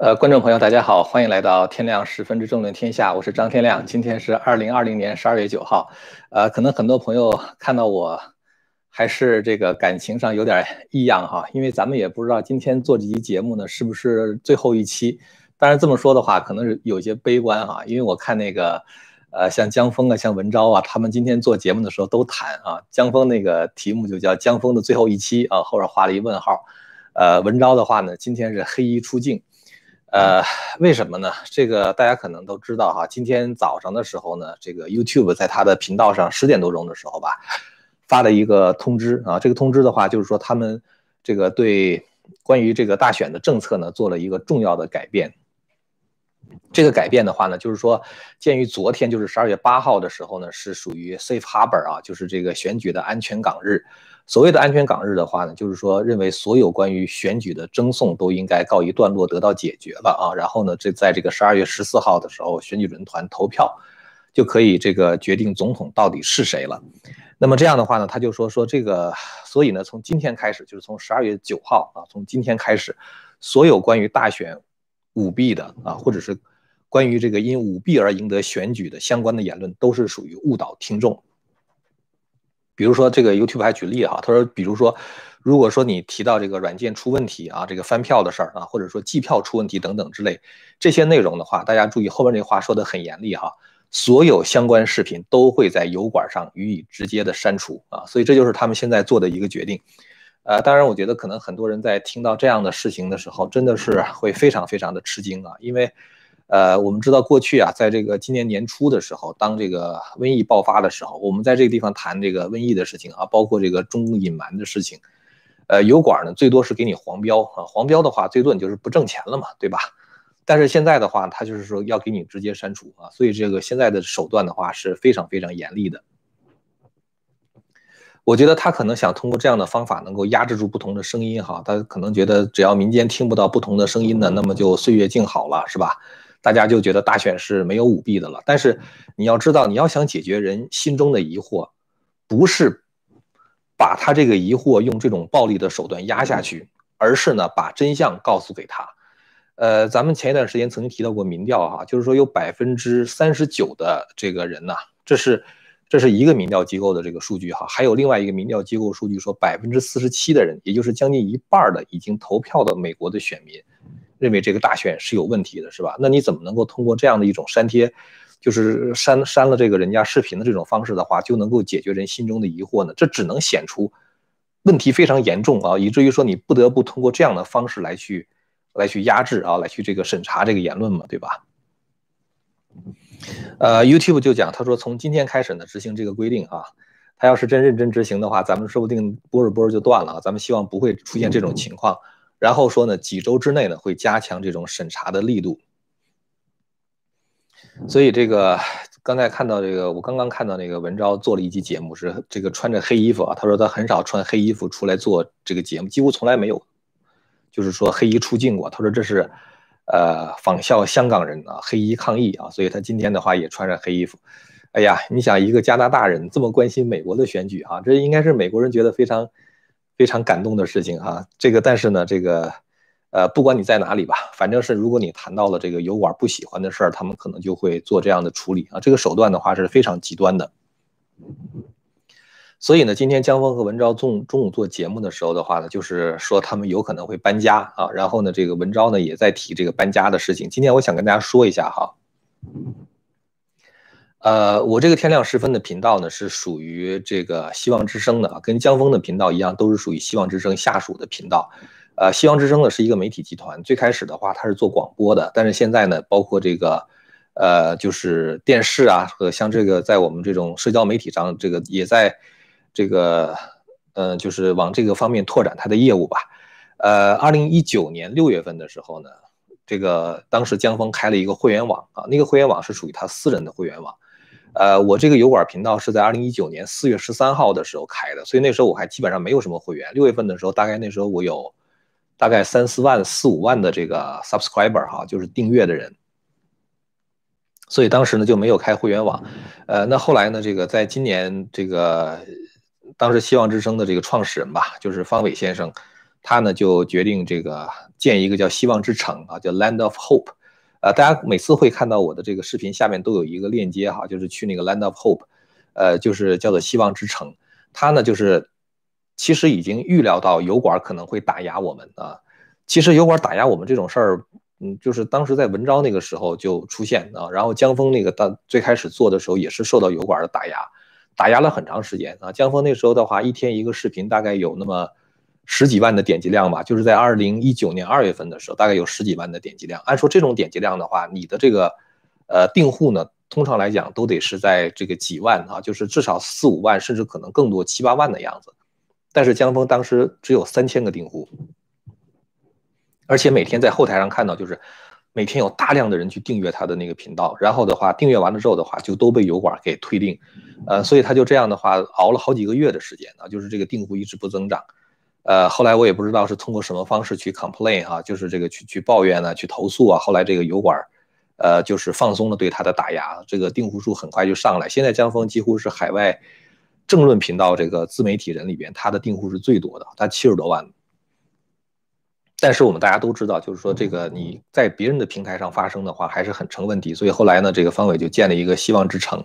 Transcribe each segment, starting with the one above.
呃，观众朋友，大家好，欢迎来到天亮十分之政论天下，我是张天亮。今天是二零二零年十二月九号，呃，可能很多朋友看到我还是这个感情上有点异样哈，因为咱们也不知道今天做这期节目呢是不是最后一期。当然这么说的话，可能是有些悲观哈，因为我看那个呃，像江峰啊，像文昭啊，他们今天做节目的时候都谈啊，江峰那个题目就叫江峰的最后一期啊，后边画了一问号。呃，文昭的话呢，今天是黑衣出镜。呃，为什么呢？这个大家可能都知道哈。今天早上的时候呢，这个 YouTube 在他的频道上十点多钟的时候吧，发了一个通知啊。这个通知的话，就是说他们这个对关于这个大选的政策呢，做了一个重要的改变。这个改变的话呢，就是说，鉴于昨天就是十二月八号的时候呢，是属于 Safe Harbor 啊，就是这个选举的安全港日。所谓的安全港日的话呢，就是说认为所有关于选举的争讼都应该告一段落，得到解决了啊。然后呢，这在这个十二月十四号的时候，选举人团投票，就可以这个决定总统到底是谁了。那么这样的话呢，他就说说这个，所以呢，从今天开始，就是从十二月九号啊，从今天开始，所有关于大选舞弊的啊，或者是关于这个因舞弊而赢得选举的相关的言论，都是属于误导听众。比如说这个 YouTube 还举例哈，他说，比如说，如果说你提到这个软件出问题啊，这个翻票的事儿啊，或者说计票出问题等等之类这些内容的话，大家注意后面这话说的很严厉哈，所有相关视频都会在油管上予以直接的删除啊，所以这就是他们现在做的一个决定。呃，当然我觉得可能很多人在听到这样的事情的时候，真的是会非常非常的吃惊啊，因为。呃，我们知道过去啊，在这个今年年初的时候，当这个瘟疫爆发的时候，我们在这个地方谈这个瘟疫的事情啊，包括这个中共隐瞒的事情，呃，油管呢最多是给你黄标啊，黄标的话最多你就是不挣钱了嘛，对吧？但是现在的话，他就是说要给你直接删除啊，所以这个现在的手段的话是非常非常严厉的。我觉得他可能想通过这样的方法能够压制住不同的声音哈，他可能觉得只要民间听不到不同的声音呢，那么就岁月静好了，是吧？大家就觉得大选是没有舞弊的了，但是你要知道，你要想解决人心中的疑惑，不是把他这个疑惑用这种暴力的手段压下去，而是呢把真相告诉给他。呃，咱们前一段时间曾经提到过民调哈，就是说有百分之三十九的这个人呢，这是这是一个民调机构的这个数据哈，还有另外一个民调机构数据说百分之四十七的人，也就是将近一半的已经投票的美国的选民。认为这个大选是有问题的，是吧？那你怎么能够通过这样的一种删帖，就是删删了这个人家视频的这种方式的话，就能够解决人心中的疑惑呢？这只能显出问题非常严重啊，以至于说你不得不通过这样的方式来去来去压制啊，来去这个审查这个言论嘛，对吧？呃，YouTube 就讲，他说从今天开始呢执行这个规定啊，他要是真认真执行的话，咱们说不定波着波着就断了啊，咱们希望不会出现这种情况。然后说呢，几周之内呢会加强这种审查的力度。所以这个刚才看到这个，我刚刚看到那个文昭做了一期节目，是这个穿着黑衣服啊。他说他很少穿黑衣服出来做这个节目，几乎从来没有，就是说黑衣出镜过。他说这是呃仿效香港人啊，黑衣抗议啊。所以他今天的话也穿着黑衣服。哎呀，你想一个加拿大人这么关心美国的选举啊，这应该是美国人觉得非常。非常感动的事情哈，这个但是呢，这个，呃，不管你在哪里吧，反正是如果你谈到了这个油管不喜欢的事儿，他们可能就会做这样的处理啊。这个手段的话是非常极端的。所以呢，今天江峰和文昭中中午做节目的时候的话呢，就是说他们有可能会搬家啊。然后呢，这个文昭呢也在提这个搬家的事情。今天我想跟大家说一下哈。呃，我这个天亮时分的频道呢，是属于这个希望之声的啊，跟江峰的频道一样，都是属于希望之声下属的频道。呃，希望之声呢是一个媒体集团，最开始的话它是做广播的，但是现在呢，包括这个，呃，就是电视啊和像这个在我们这种社交媒体上，这个也在这个，呃，就是往这个方面拓展它的业务吧。呃，二零一九年六月份的时候呢，这个当时江峰开了一个会员网啊，那个会员网是属于他私人的会员网。呃，我这个油管频道是在二零一九年四月十三号的时候开的，所以那时候我还基本上没有什么会员。六月份的时候，大概那时候我有大概三四万、四五万的这个 subscriber 哈，就是订阅的人。所以当时呢就没有开会员网。呃，那后来呢，这个在今年这个当时希望之声的这个创始人吧，就是方伟先生，他呢就决定这个建一个叫希望之城啊，叫 Land of Hope。呃，大家每次会看到我的这个视频下面都有一个链接哈，就是去那个 Land of Hope，呃，就是叫做希望之城。它呢就是其实已经预料到油管可能会打压我们啊。其实油管打压我们这种事儿，嗯，就是当时在文昭那个时候就出现啊。然后江峰那个当最开始做的时候也是受到油管的打压，打压了很长时间啊。江峰那时候的话，一天一个视频大概有那么。十几万的点击量吧，就是在二零一九年二月份的时候，大概有十几万的点击量。按说这种点击量的话，你的这个呃订户呢，通常来讲都得是在这个几万啊，就是至少四五万，甚至可能更多七八万的样子。但是江峰当时只有三千个订户，而且每天在后台上看到，就是每天有大量的人去订阅他的那个频道，然后的话订阅完了之后的话，就都被油管给退订，呃，所以他就这样的话熬了好几个月的时间啊，就是这个订户一直不增长。呃，后来我也不知道是通过什么方式去 complain 哈，就是这个去去抱怨呢，去投诉啊。后来这个油管，呃，就是放松了对他的打压，这个订户数很快就上来。现在江峰几乎是海外政论频道这个自媒体人里边，他的订户是最多的，他七十多万。但是我们大家都知道，就是说这个你在别人的平台上发生的话，还是很成问题。所以后来呢，这个方伟就建了一个希望之城。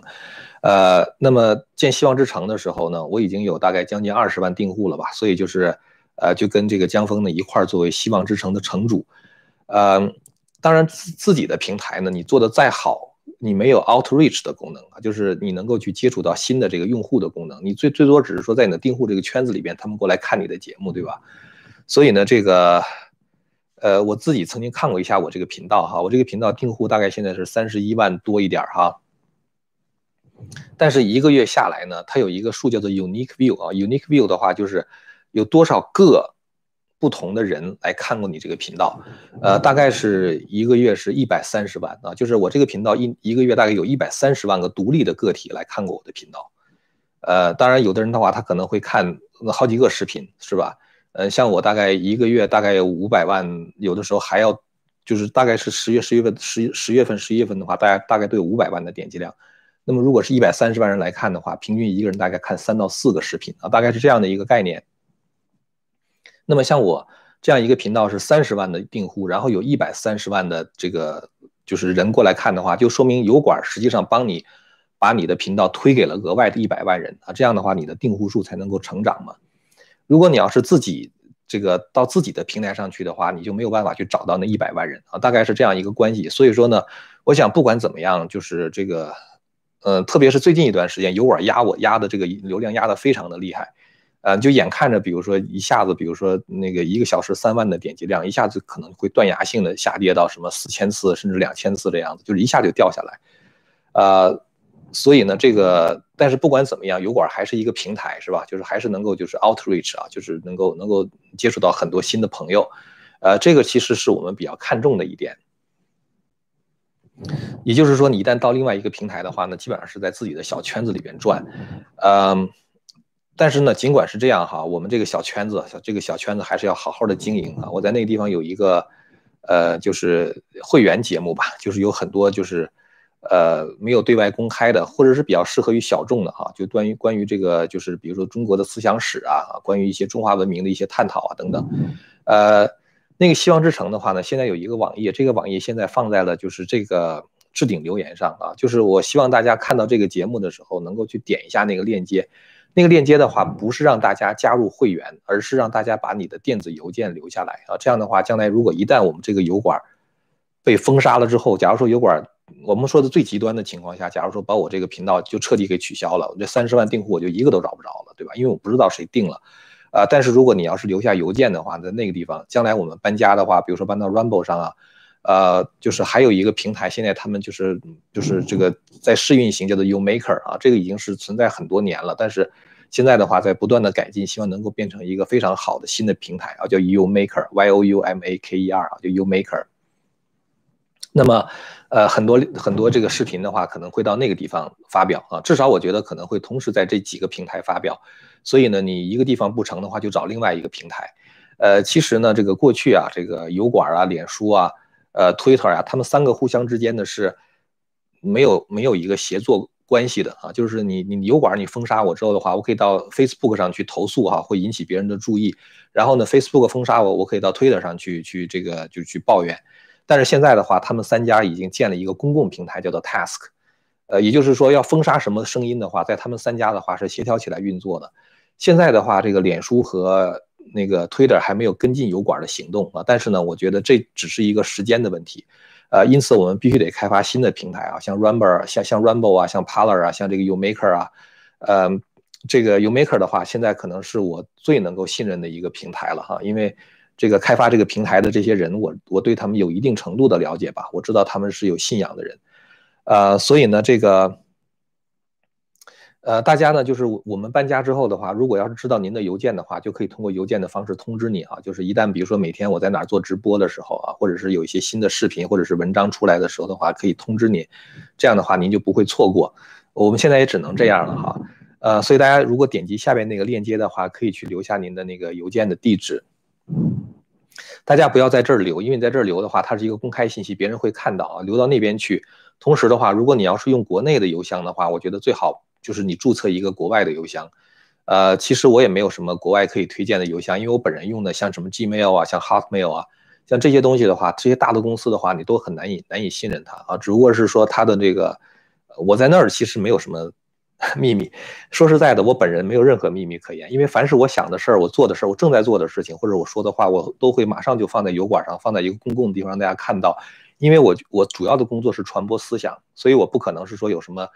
呃，那么建希望之城的时候呢，我已经有大概将近二十万订户了吧，所以就是，呃，就跟这个江峰呢一块儿作为希望之城的城主，呃，当然自自己的平台呢，你做的再好，你没有 outreach 的功能啊，就是你能够去接触到新的这个用户的功能，你最最多只是说在你的订户这个圈子里边，他们过来看你的节目，对吧？所以呢，这个，呃，我自己曾经看过一下我这个频道哈，我这个频道订户大概现在是三十一万多一点哈。但是一个月下来呢，它有一个数叫做 unique view 啊，unique view 的话就是有多少个不同的人来看过你这个频道，呃，大概是一个月是一百三十万啊，就是我这个频道一一个月大概有一百三十万个独立的个体来看过我的频道，呃，当然有的人的话他可能会看好几个视频是吧？呃，像我大概一个月大概有五百万，有的时候还要就是大概是十月十月份十十月份十一月份的话，大家大概都有五百万的点击量。那么，如果是一百三十万人来看的话，平均一个人大概看三到四个视频啊，大概是这样的一个概念。那么，像我这样一个频道是三十万的订户，然后有一百三十万的这个就是人过来看的话，就说明油管实际上帮你把你的频道推给了额外的一百万人啊，这样的话你的订户数才能够成长嘛。如果你要是自己这个到自己的平台上去的话，你就没有办法去找到那一百万人啊，大概是这样一个关系。所以说呢，我想不管怎么样，就是这个。呃，特别是最近一段时间，油管压我压的这个流量压的非常的厉害，呃，就眼看着，比如说一下子，比如说那个一个小时三万的点击量，一下子可能会断崖性的下跌到什么四千次甚至两千次这样子，就是一下就掉下来，呃，所以呢，这个但是不管怎么样，油管还是一个平台，是吧？就是还是能够就是 outreach 啊，就是能够能够接触到很多新的朋友，呃，这个其实是我们比较看重的一点。也就是说，你一旦到另外一个平台的话呢，基本上是在自己的小圈子里边转，嗯，但是呢，尽管是这样哈，我们这个小圈子，小这个小圈子还是要好好的经营啊。我在那个地方有一个，呃，就是会员节目吧，就是有很多就是，呃，没有对外公开的，或者是比较适合于小众的哈，就关于关于这个就是比如说中国的思想史啊，关于一些中华文明的一些探讨啊等等，呃。那个希望之城的话呢，现在有一个网页，这个网页现在放在了就是这个置顶留言上啊，就是我希望大家看到这个节目的时候，能够去点一下那个链接。那个链接的话，不是让大家加入会员，而是让大家把你的电子邮件留下来啊。这样的话，将来如果一旦我们这个油管被封杀了之后，假如说油管我们说的最极端的情况下，假如说把我这个频道就彻底给取消了，我这三十万订户我就一个都找不着了，对吧？因为我不知道谁订了。啊，但是如果你要是留下邮件的话，在那个地方，将来我们搬家的话，比如说搬到 Rumble 上啊，呃，就是还有一个平台，现在他们就是就是这个在试运行，叫做 Umaker 啊，这个已经是存在很多年了，但是现在的话在不断的改进，希望能够变成一个非常好的新的平台啊，叫 Umaker，Y O U M A K E R 啊，叫 YouMaker。那么，呃，很多很多这个视频的话，可能会到那个地方发表啊，至少我觉得可能会同时在这几个平台发表。所以呢，你一个地方不成的话，就找另外一个平台。呃，其实呢，这个过去啊，这个油管啊、脸书啊、呃、Twitter 啊，他们三个互相之间的是没有没有一个协作关系的啊，就是你你油管你封杀我之后的话，我可以到 Facebook 上去投诉哈，会引起别人的注意。然后呢，Facebook 封杀我，我可以到 Twitter 上去去这个就去抱怨。但是现在的话，他们三家已经建了一个公共平台，叫做 Task，呃，也就是说要封杀什么声音的话，在他们三家的话是协调起来运作的。现在的话，这个脸书和那个 Twitter 还没有跟进油管的行动啊，但是呢，我觉得这只是一个时间的问题。呃，因此我们必须得开发新的平台啊，像 Rumble，像像 Rumble 啊，像 Parler 啊，像这个 YouMaker 啊，呃，这个 YouMaker 的话，现在可能是我最能够信任的一个平台了哈，因为这个开发这个平台的这些人，我我对他们有一定程度的了解吧，我知道他们是有信仰的人，呃，所以呢，这个。呃，大家呢，就是我们搬家之后的话，如果要是知道您的邮件的话，就可以通过邮件的方式通知你啊。就是一旦比如说每天我在哪儿做直播的时候啊，或者是有一些新的视频或者是文章出来的时候的话，可以通知你，这样的话您就不会错过。我们现在也只能这样了哈。呃，所以大家如果点击下面那个链接的话，可以去留下您的那个邮件的地址。大家不要在这儿留，因为在这儿留的话，它是一个公开信息，别人会看到啊。留到那边去。同时的话，如果你要是用国内的邮箱的话，我觉得最好。就是你注册一个国外的邮箱，呃，其实我也没有什么国外可以推荐的邮箱，因为我本人用的像什么 Gmail 啊，像 Hotmail 啊，像这些东西的话，这些大的公司的话，你都很难以难以信任它啊。只不过是说它的这个，我在那儿其实没有什么 秘密。说实在的，我本人没有任何秘密可言，因为凡是我想的事儿，我做的事儿，我正在做的事情，或者我说的话，我都会马上就放在油管上，放在一个公共的地方让大家看到。因为我我主要的工作是传播思想，所以我不可能是说有什么。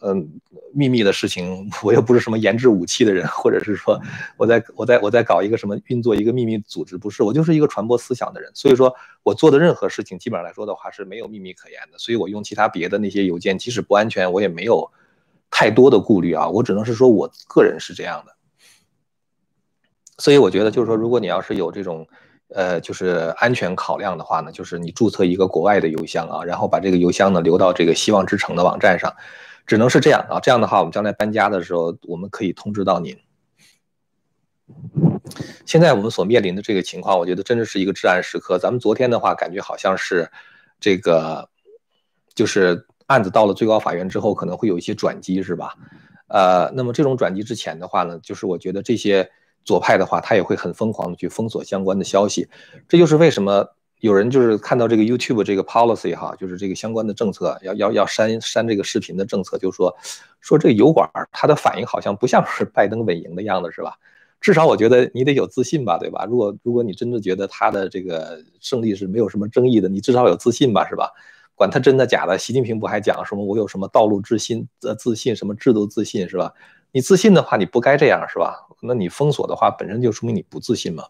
嗯，秘密的事情，我又不是什么研制武器的人，或者是说，我在我在我在搞一个什么运作一个秘密组织，不是，我就是一个传播思想的人。所以说我做的任何事情，基本上来说的话是没有秘密可言的。所以我用其他别的那些邮件，即使不安全，我也没有太多的顾虑啊。我只能是说我个人是这样的。所以我觉得就是说，如果你要是有这种呃，就是安全考量的话呢，就是你注册一个国外的邮箱啊，然后把这个邮箱呢留到这个希望之城的网站上。只能是这样啊，这样的话，我们将来搬家的时候，我们可以通知到您。现在我们所面临的这个情况，我觉得真的是一个至暗时刻。咱们昨天的话，感觉好像是这个，就是案子到了最高法院之后，可能会有一些转机，是吧？呃，那么这种转机之前的话呢，就是我觉得这些左派的话，他也会很疯狂的去封锁相关的消息。这就是为什么。有人就是看到这个 YouTube 这个 policy 哈，就是这个相关的政策，要要要删删这个视频的政策，就说说这个油管它的反应好像不像是拜登稳赢的样子，是吧？至少我觉得你得有自信吧，对吧？如果如果你真的觉得他的这个胜利是没有什么争议的，你至少有自信吧，是吧？管他真的假的，习近平不还讲什么我有什么道路之心呃自信，什么制度自信，是吧？你自信的话，你不该这样，是吧？那你封锁的话，本身就说明你不自信嘛。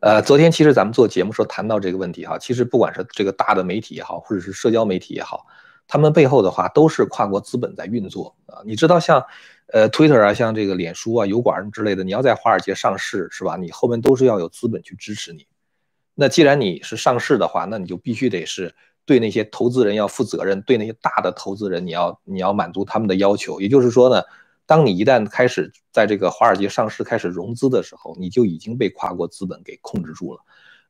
呃，昨天其实咱们做节目时候谈到这个问题哈，其实不管是这个大的媒体也好，或者是社交媒体也好，他们背后的话都是跨国资本在运作啊。你知道像，呃，Twitter 啊，像这个脸书啊、油管之类的，你要在华尔街上市是吧？你后面都是要有资本去支持你。那既然你是上市的话，那你就必须得是对那些投资人要负责任，对那些大的投资人你要你要满足他们的要求。也就是说呢。当你一旦开始在这个华尔街上市、开始融资的时候，你就已经被跨国资本给控制住了。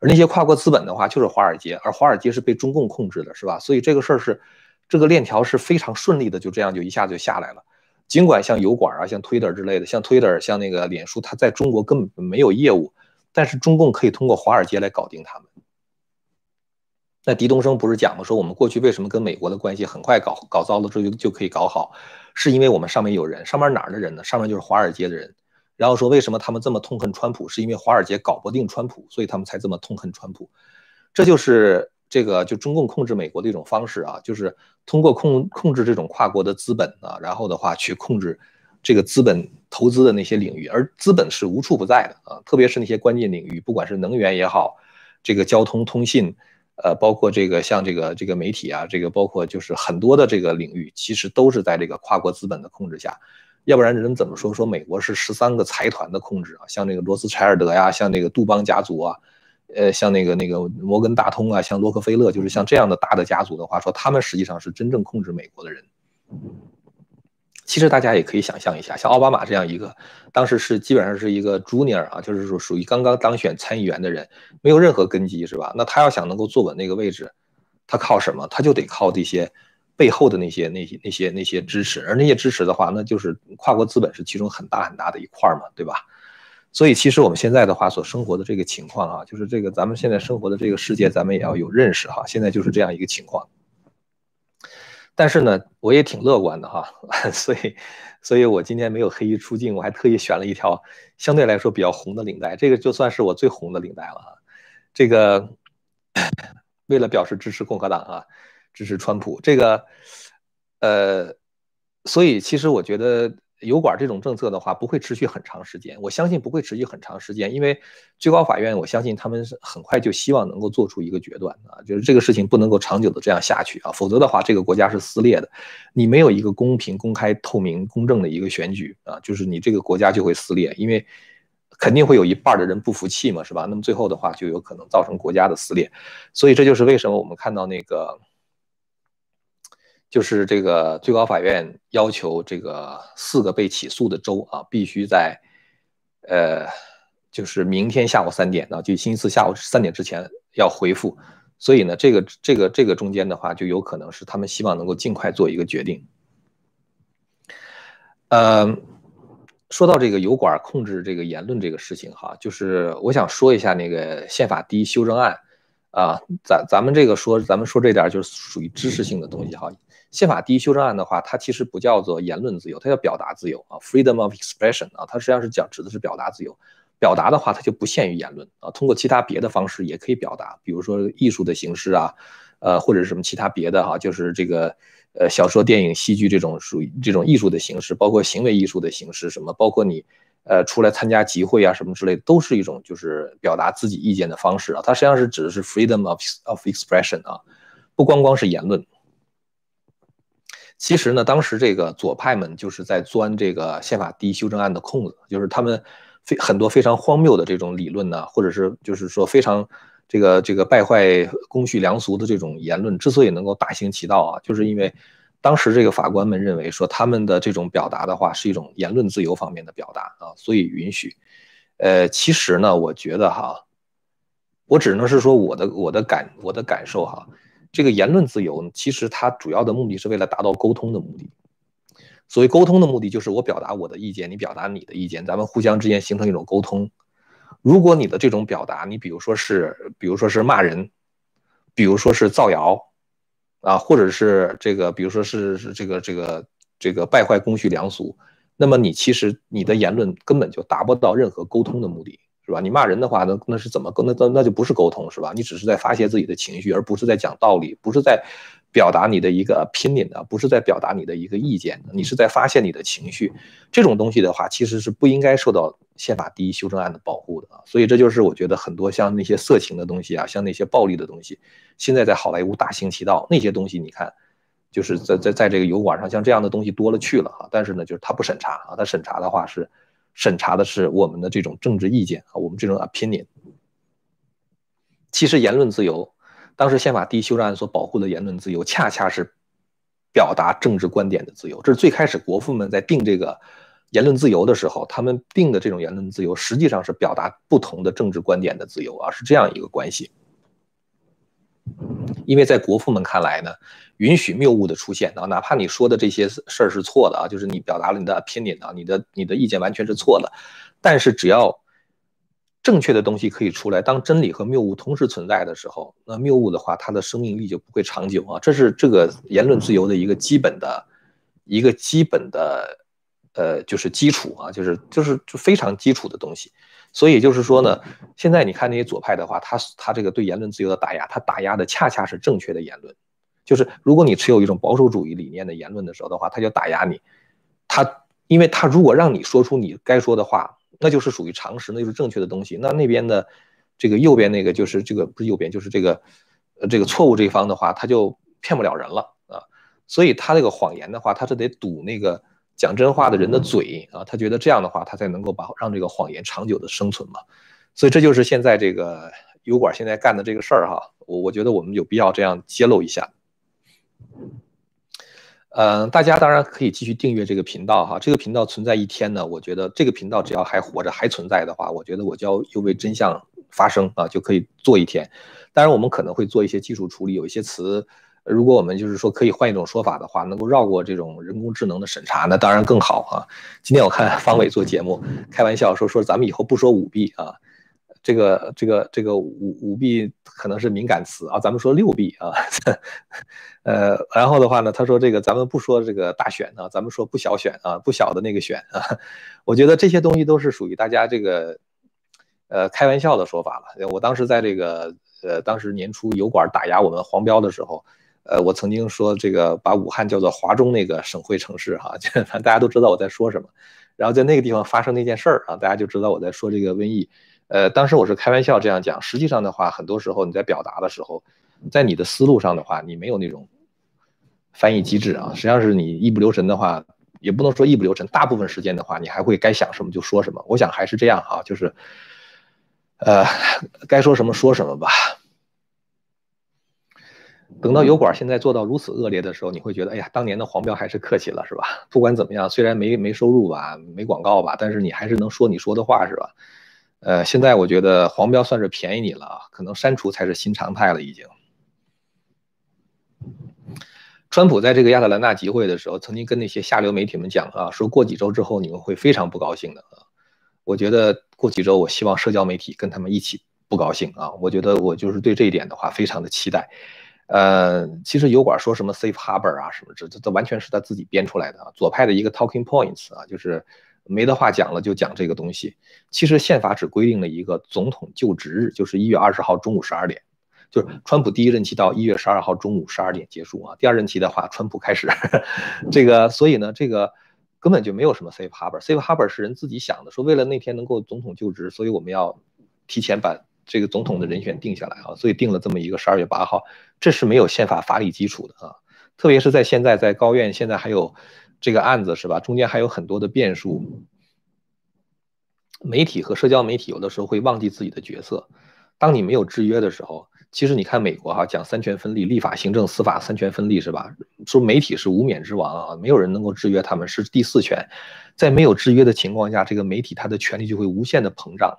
而那些跨国资本的话，就是华尔街，而华尔街是被中共控制的，是吧？所以这个事儿是，这个链条是非常顺利的，就这样就一下就下来了。尽管像油管啊、像 Twitter 之类的，像 Twitter、像那个脸书，它在中国根本没有业务，但是中共可以通过华尔街来搞定他们。那狄东升不是讲吗？说我们过去为什么跟美国的关系很快搞搞糟了之后就就可以搞好？是因为我们上面有人，上面哪儿的人呢？上面就是华尔街的人。然后说为什么他们这么痛恨川普？是因为华尔街搞不定川普，所以他们才这么痛恨川普。这就是这个就中共控制美国的一种方式啊，就是通过控控制这种跨国的资本啊，然后的话去控制这个资本投资的那些领域。而资本是无处不在的啊，特别是那些关键领域，不管是能源也好，这个交通通信。呃，包括这个像这个这个媒体啊，这个包括就是很多的这个领域，其实都是在这个跨国资本的控制下，要不然人怎么说说美国是十三个财团的控制啊？像那个罗斯柴尔德呀，像那个杜邦家族啊，呃，像那个那个摩根大通啊，像洛克菲勒，就是像这样的大的家族的话，说他们实际上是真正控制美国的人。其实大家也可以想象一下，像奥巴马这样一个，当时是基本上是一个 junior 啊，就是说属于刚刚当选参议员的人，没有任何根基，是吧？那他要想能够坐稳那个位置，他靠什么？他就得靠这些背后的那些那些那些那些支持，而那些支持的话，那就是跨国资本是其中很大很大的一块嘛，对吧？所以其实我们现在的话所生活的这个情况啊，就是这个咱们现在生活的这个世界，咱们也要有认识哈。现在就是这样一个情况。但是呢，我也挺乐观的哈，所以，所以我今天没有黑衣出镜，我还特意选了一条相对来说比较红的领带，这个就算是我最红的领带了啊。这个为了表示支持共和党啊，支持川普，这个，呃，所以其实我觉得。油管这种政策的话，不会持续很长时间。我相信不会持续很长时间，因为最高法院，我相信他们是很快就希望能够做出一个决断啊，就是这个事情不能够长久的这样下去啊，否则的话，这个国家是撕裂的。你没有一个公平、公开、透明、公正的一个选举啊，就是你这个国家就会撕裂，因为肯定会有一半的人不服气嘛，是吧？那么最后的话，就有可能造成国家的撕裂。所以这就是为什么我们看到那个。就是这个最高法院要求这个四个被起诉的州啊，必须在，呃，就是明天下午三点呢，就星期四下午三点之前要回复。所以呢，这个这个这个中间的话，就有可能是他们希望能够尽快做一个决定。呃，说到这个油管控制这个言论这个事情哈，就是我想说一下那个宪法第一修正案啊，咱咱们这个说，咱们说这点就是属于知识性的东西哈。宪法第一修正案的话，它其实不叫做言论自由，它叫表达自由啊，freedom of expression 啊，它实际上是讲指的是表达自由。表达的话，它就不限于言论啊，通过其他别的方式也可以表达，比如说艺术的形式啊，呃，或者是什么其他别的哈，就是这个呃小说、电影、戏剧这种属于这种艺术的形式，包括行为艺术的形式，什么包括你呃出来参加集会啊什么之类的，都是一种就是表达自己意见的方式啊。它实际上是指的是 freedom of of expression 啊，不光光是言论。其实呢，当时这个左派们就是在钻这个宪法第一修正案的空子，就是他们非很多非常荒谬的这种理论呢，或者是就是说非常这个这个败坏公序良俗的这种言论，之所以能够大行其道啊，就是因为当时这个法官们认为说他们的这种表达的话是一种言论自由方面的表达啊，所以允许。呃，其实呢，我觉得哈，我只能是说我的我的感我的感受哈。这个言论自由，其实它主要的目的是为了达到沟通的目的。所谓沟通的目的，就是我表达我的意见，你表达你的意见，咱们互相之间形成一种沟通。如果你的这种表达，你比如说是，比如说是骂人，比如说是造谣，啊，或者是这个，比如说是是这个这个这个败坏公序良俗，那么你其实你的言论根本就达不到任何沟通的目的。是吧？你骂人的话，那那是怎么沟？那那那就不是沟通，是吧？你只是在发泄自己的情绪，而不是在讲道理，不是在表达你的一个 opinion 的，不是在表达你的一个意见的，你是在发泄你的情绪。这种东西的话，其实是不应该受到宪法第一修正案的保护的啊。所以这就是我觉得很多像那些色情的东西啊，像那些暴力的东西，现在在好莱坞大行其道。那些东西你看，就是在在在这个油管上，像这样的东西多了去了啊。但是呢，就是他不审查啊，他审查的话是。审查的是我们的这种政治意见啊，我们这种 opinion。其实言论自由，当时宪法第一修正案所保护的言论自由，恰恰是表达政治观点的自由。这是最开始国父们在定这个言论自由的时候，他们定的这种言论自由，实际上是表达不同的政治观点的自由啊，是这样一个关系。因为在国父们看来呢。允许谬误的出现啊，哪怕你说的这些事儿是错的啊，就是你表达了你的 opinion 啊，你的你的意见完全是错的，但是只要正确的东西可以出来，当真理和谬误同时存在的时候，那谬误的话，它的生命力就不会长久啊。这是这个言论自由的一个基本的一个基本的呃，就是基础啊，就是就是就非常基础的东西。所以就是说呢，现在你看那些左派的话，他他这个对言论自由的打压，他打压的恰恰是正确的言论。就是如果你持有一种保守主义理念的言论的时候的话，他就打压你，他因为他如果让你说出你该说的话，那就是属于常识，那就是正确的东西。那那边的这个右边那个就是这个不是右边就是这个这个错误这一方的话，他就骗不了人了啊。所以他这个谎言的话，他是得堵那个讲真话的人的嘴啊。他觉得这样的话，他才能够把让这个谎言长久的生存嘛。所以这就是现在这个油管现在干的这个事儿哈。我我觉得我们有必要这样揭露一下。嗯，大家当然可以继续订阅这个频道哈。这个频道存在一天呢，我觉得这个频道只要还活着、还存在的话，我觉得我就要又为真相发声啊，就可以做一天。当然，我们可能会做一些技术处理，有一些词，如果我们就是说可以换一种说法的话，能够绕过这种人工智能的审查，那当然更好啊。今天我看方伟做节目，开玩笑说说咱们以后不说舞弊啊，这个这个这个舞舞弊可能是敏感词啊，咱们说六弊啊。呃，然后的话呢，他说这个咱们不说这个大选啊，咱们说不小选啊，不小的那个选啊。我觉得这些东西都是属于大家这个呃开玩笑的说法了。我当时在这个呃当时年初油管打压我们黄标的时候。呃，我曾经说这个把武汉叫做华中那个省会城市哈，就大家都知道我在说什么。然后在那个地方发生那件事儿啊，大家就知道我在说这个瘟疫。呃，当时我是开玩笑这样讲，实际上的话，很多时候你在表达的时候，在你的思路上的话，你没有那种翻译机制啊，实际上是你一不留神的话，也不能说一不留神，大部分时间的话，你还会该想什么就说什么。我想还是这样哈，就是呃，该说什么说什么吧。等到油管现在做到如此恶劣的时候，你会觉得，哎呀，当年的黄标还是客气了，是吧？不管怎么样，虽然没没收入吧，没广告吧，但是你还是能说你说的话，是吧？呃，现在我觉得黄标算是便宜你了啊，可能删除才是新常态了，已经。川普在这个亚特兰大集会的时候，曾经跟那些下流媒体们讲啊，说过几周之后你们会非常不高兴的啊。我觉得过几周，我希望社交媒体跟他们一起不高兴啊。我觉得我就是对这一点的话，非常的期待。呃，其实油管说什么 safe harbor 啊什么，这这这完全是他自己编出来的啊。左派的一个 talking points 啊，就是没得话讲了就讲这个东西。其实宪法只规定了一个总统就职日，就是一月二十号中午十二点，就是川普第一任期到一月十二号中午十二点结束啊。第二任期的话，川普开始 这个，所以呢，这个根本就没有什么 safe harbor。safe harbor 是人自己想的，说为了那天能够总统就职，所以我们要提前把。这个总统的人选定下来啊，所以定了这么一个十二月八号，这是没有宪法法理基础的啊。特别是在现在，在高院现在还有这个案子是吧？中间还有很多的变数。媒体和社交媒体有的时候会忘记自己的角色。当你没有制约的时候，其实你看美国哈，讲三权分立，立法、行政、司法三权分立是吧？说媒体是无冕之王啊，没有人能够制约他们，是第四权。在没有制约的情况下，这个媒体它的权力就会无限的膨胀。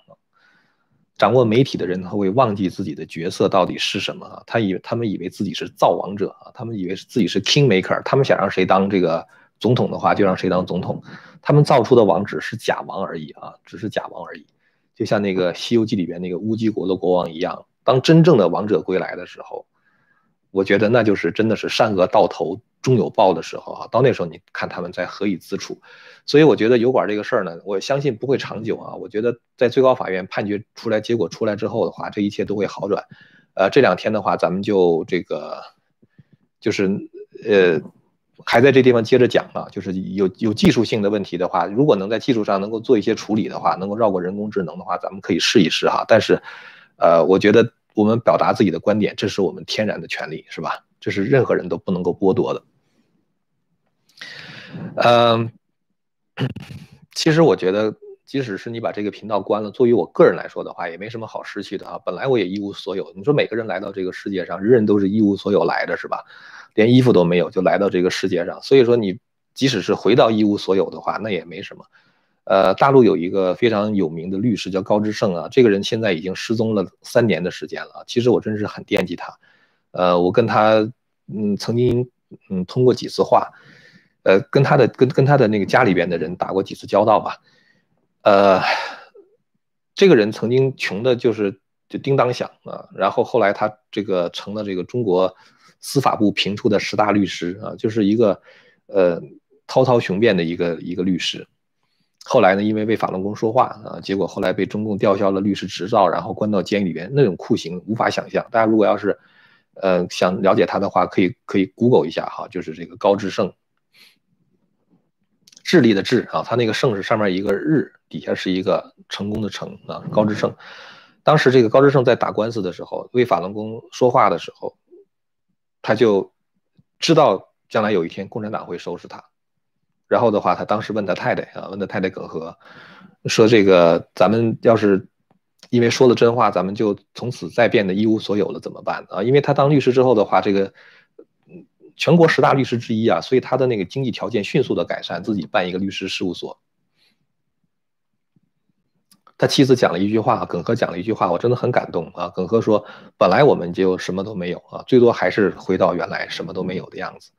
掌握媒体的人，他会忘记自己的角色到底是什么啊？他以为他们以为自己是造王者啊，他们以为自己是 king maker，他们想让谁当这个总统的话，就让谁当总统。他们造出的王只是假王而已啊，只是假王而已。就像那个《西游记》里边那个乌鸡国的国王一样，当真正的王者归来的时候，我觉得那就是真的是善恶到头终有报的时候啊。到那时候，你看他们在何以自处？所以我觉得油管这个事儿呢，我相信不会长久啊。我觉得在最高法院判决出来，结果出来之后的话，这一切都会好转。呃，这两天的话，咱们就这个，就是呃，还在这地方接着讲啊。就是有有技术性的问题的话，如果能在技术上能够做一些处理的话，能够绕过人工智能的话，咱们可以试一试哈。但是，呃，我觉得我们表达自己的观点，这是我们天然的权利，是吧？这是任何人都不能够剥夺的。嗯。其实我觉得，即使是你把这个频道关了，作为我个人来说的话，也没什么好失去的啊。本来我也一无所有。你说每个人来到这个世界上，人人都是一无所有来的，是吧？连衣服都没有就来到这个世界上。所以说，你即使是回到一无所有的话，那也没什么。呃，大陆有一个非常有名的律师叫高志胜啊，这个人现在已经失踪了三年的时间了。其实我真是很惦记他。呃，我跟他嗯曾经嗯通过几次话。呃，跟他的跟跟他的那个家里边的人打过几次交道吧，呃，这个人曾经穷的就是就叮当响啊，然后后来他这个成了这个中国司法部评出的十大律师啊，就是一个呃滔滔雄辩的一个一个律师，后来呢，因为为法轮功说话啊，结果后来被中共吊销了律师执照，然后关到监狱里边，那种酷刑无法想象。大家如果要是呃想了解他的话，可以可以 Google 一下哈，就是这个高志胜。智力的智啊，他那个胜是上面一个日，底下是一个成功的成啊。高志胜，当时这个高志胜在打官司的时候，为法轮功说话的时候，他就知道将来有一天共产党会收拾他。然后的话，他当时问他太太啊，问他太太耿和，说这个咱们要是因为说了真话，咱们就从此再变得一无所有了怎么办啊？因为他当律师之后的话，这个。全国十大律师之一啊，所以他的那个经济条件迅速的改善，自己办一个律师事务所。他妻子讲了一句话，耿和讲了一句话，我真的很感动啊。耿和说：“本来我们就什么都没有啊，最多还是回到原来什么都没有的样子。”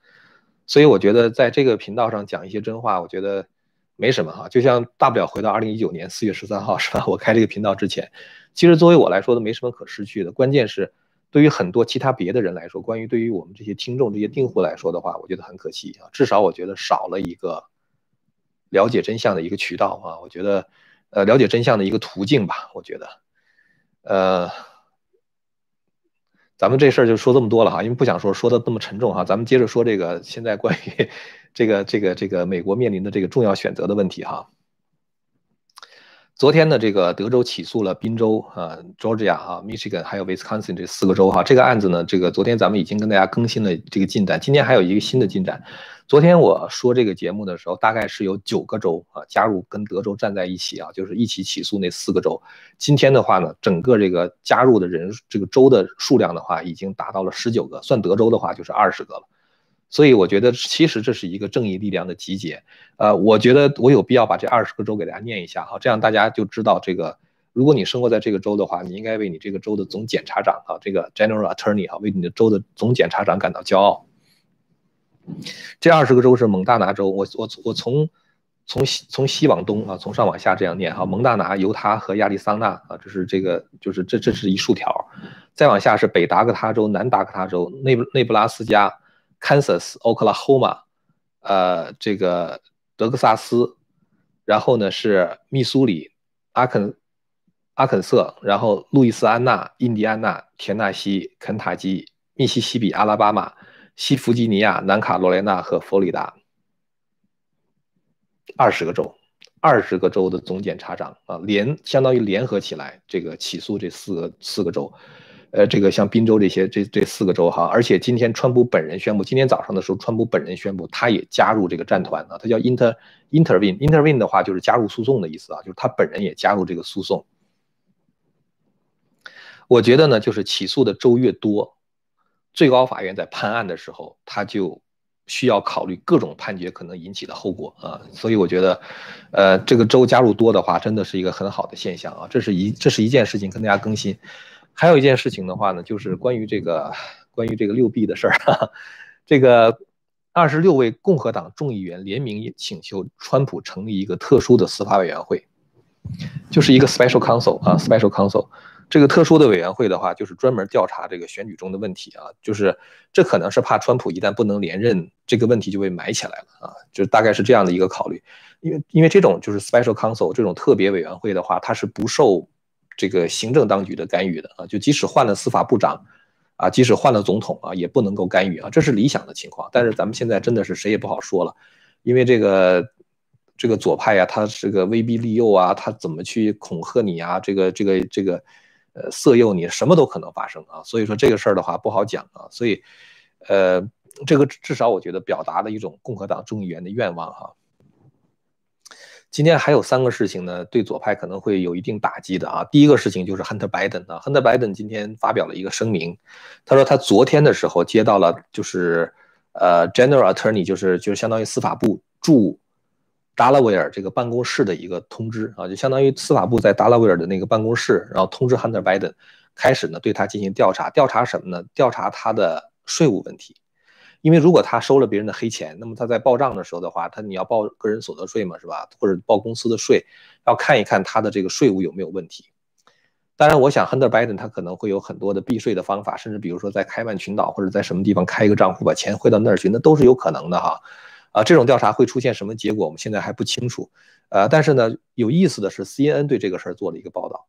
所以我觉得在这个频道上讲一些真话，我觉得没什么哈。就像大不了回到二零一九年四月十三号是吧？我开这个频道之前，其实作为我来说都没什么可失去的。关键是对于很多其他别的人来说，关于对于我们这些听众、这些订户来说的话，我觉得很可惜啊。至少我觉得少了一个了解真相的一个渠道啊。我觉得。呃，了解真相的一个途径吧，我觉得，呃，咱们这事儿就说这么多了哈，因为不想说说的那么沉重哈，咱们接着说这个现在关于 这个这个这个美国面临的这个重要选择的问题哈。昨天呢，这个德州起诉了宾州啊、Georgia 啊、Michigan 还有 Wisconsin 这四个州哈，这个案子呢，这个昨天咱们已经跟大家更新了这个进展，今天还有一个新的进展。昨天我说这个节目的时候，大概是有九个州啊加入跟德州站在一起啊，就是一起起诉那四个州。今天的话呢，整个这个加入的人这个州的数量的话，已经达到了十九个，算德州的话就是二十个了。所以我觉得其实这是一个正义力量的集结。呃，我觉得我有必要把这二十个州给大家念一下哈，这样大家就知道这个，如果你生活在这个州的话，你应该为你这个州的总检察长啊，这个 General Attorney 啊，为你的州的总检察长感到骄傲。这二十个州是蒙大拿州，我我我从从西从西往东啊，从上往下这样念哈，蒙大拿、犹他和亚利桑那啊，这是这个就是这这是一竖条，再往下是北达科他州、南达科他州、内内布拉斯加、Kansas、Oklahoma，呃，这个德克萨斯，然后呢是密苏里、阿肯阿肯色，然后路易斯安那、印第安纳、田纳西、肯塔基、密西西比、阿拉巴马。西弗吉尼亚、南卡罗来纳和佛罗里达，二十个州，二十个州的总检察长啊，联相当于联合起来，这个起诉这四个四个州，呃，这个像宾州这些这这四个州哈，而且今天川普本人宣布，今天早上的时候，川普本人宣布他也加入这个战团啊，他叫 inter intervene，intervene 的话就是加入诉讼的意思啊，就是他本人也加入这个诉讼。我觉得呢，就是起诉的州越多。最高法院在判案的时候，他就需要考虑各种判决可能引起的后果啊，所以我觉得，呃，这个州加入多的话，真的是一个很好的现象啊。这是一这是一件事情跟大家更新，还有一件事情的话呢，就是关于这个关于这个六 B 的事儿，这个二十六位共和党众议员联名请求川普成立一个特殊的司法委员会，就是一个 special counsel 啊，special counsel。这个特殊的委员会的话，就是专门调查这个选举中的问题啊，就是这可能是怕川普一旦不能连任，这个问题就被埋起来了啊，就大概是这样的一个考虑。因为因为这种就是 special counsel 这种特别委员会的话，它是不受这个行政当局的干预的啊，就即使换了司法部长啊，即使换了总统啊，也不能够干预啊，这是理想的情况。但是咱们现在真的是谁也不好说了，因为这个这个左派呀，他是个威逼利诱啊，他怎么去恐吓你啊，这个这个这个。呃，色诱你什么都可能发生啊，所以说这个事儿的话不好讲啊，所以，呃，这个至少我觉得表达了一种共和党众议员的愿望哈。今天还有三个事情呢，对左派可能会有一定打击的啊。第一个事情就是 Hunter Biden 啊，Hunter Biden 今天发表了一个声明，他说他昨天的时候接到了就是呃 General Attorney 就是就是相当于司法部驻。达拉维尔这个办公室的一个通知啊，就相当于司法部在达拉维尔的那个办公室，然后通知 Hunter Biden 开始呢对他进行调查，调查什么呢？调查他的税务问题。因为如果他收了别人的黑钱，那么他在报账的时候的话，他你要报个人所得税嘛，是吧？或者报公司的税，要看一看他的这个税务有没有问题。当然，我想 Hunter Biden 他可能会有很多的避税的方法，甚至比如说在开曼群岛或者在什么地方开一个账户，把钱汇到那儿去，那都是有可能的哈。啊，这种调查会出现什么结果？我们现在还不清楚。呃，但是呢，有意思的是，CNN 对这个事儿做了一个报道。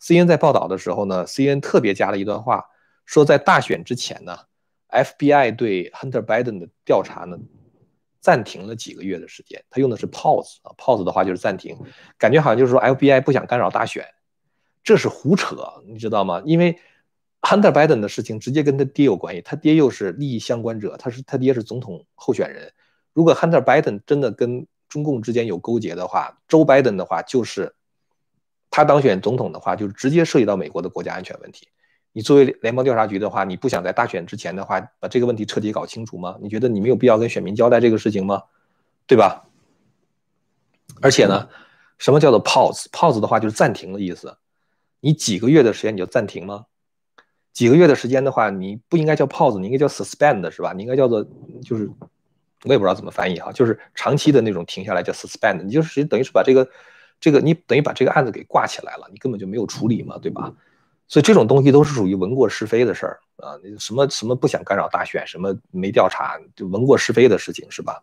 CNN 在报道的时候呢，CNN 特别加了一段话，说在大选之前呢，FBI 对 Hunter Biden 的调查呢暂停了几个月的时间。他用的是 pause 啊，pause 的话就是暂停，感觉好像就是说 FBI 不想干扰大选，这是胡扯，你知道吗？因为 Hunter Biden 的事情直接跟他爹有关系，他爹又是利益相关者，他是他爹是总统候选人。如果 Hunter Biden 真的跟中共之间有勾结的话，Joe Biden 的话就是他当选总统的话，就直接涉及到美国的国家安全问题。你作为联邦调查局的话，你不想在大选之前的话把这个问题彻底搞清楚吗？你觉得你没有必要跟选民交代这个事情吗？对吧？而且呢，什么叫做 pause？pause 的话就是暂停的意思。你几个月的时间你就暂停吗？几个月的时间的话，你不应该叫 pause，你应该叫 suspend 是吧？你应该叫做就是我也不知道怎么翻译哈，就是长期的那种停下来叫 suspend。你就是等于是把这个这个你等于把这个案子给挂起来了，你根本就没有处理嘛，对吧？所以这种东西都是属于闻过是非的事儿啊，什么什么不想干扰大选，什么没调查就闻过是非的事情是吧？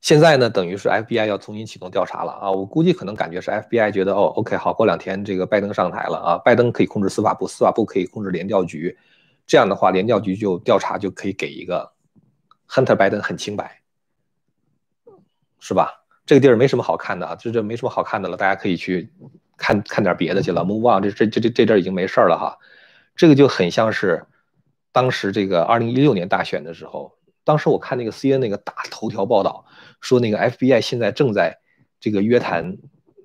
现在呢，等于是 FBI 要重新启动调查了啊！我估计可能感觉是 FBI 觉得哦，OK，好，过两天这个拜登上台了啊，拜登可以控制司法部，司法部可以控制联调局，这样的话，联调局就调查就可以给一个 Hunter 拜登很清白，是吧？这个地儿没什么好看的啊，这这没什么好看的了，大家可以去看看点别的去了。Move on，这这这这这阵已经没事了哈，这个就很像是当时这个二零一六年大选的时候，当时我看那个 CNN 那个大头条报道。说那个 FBI 现在正在这个约谈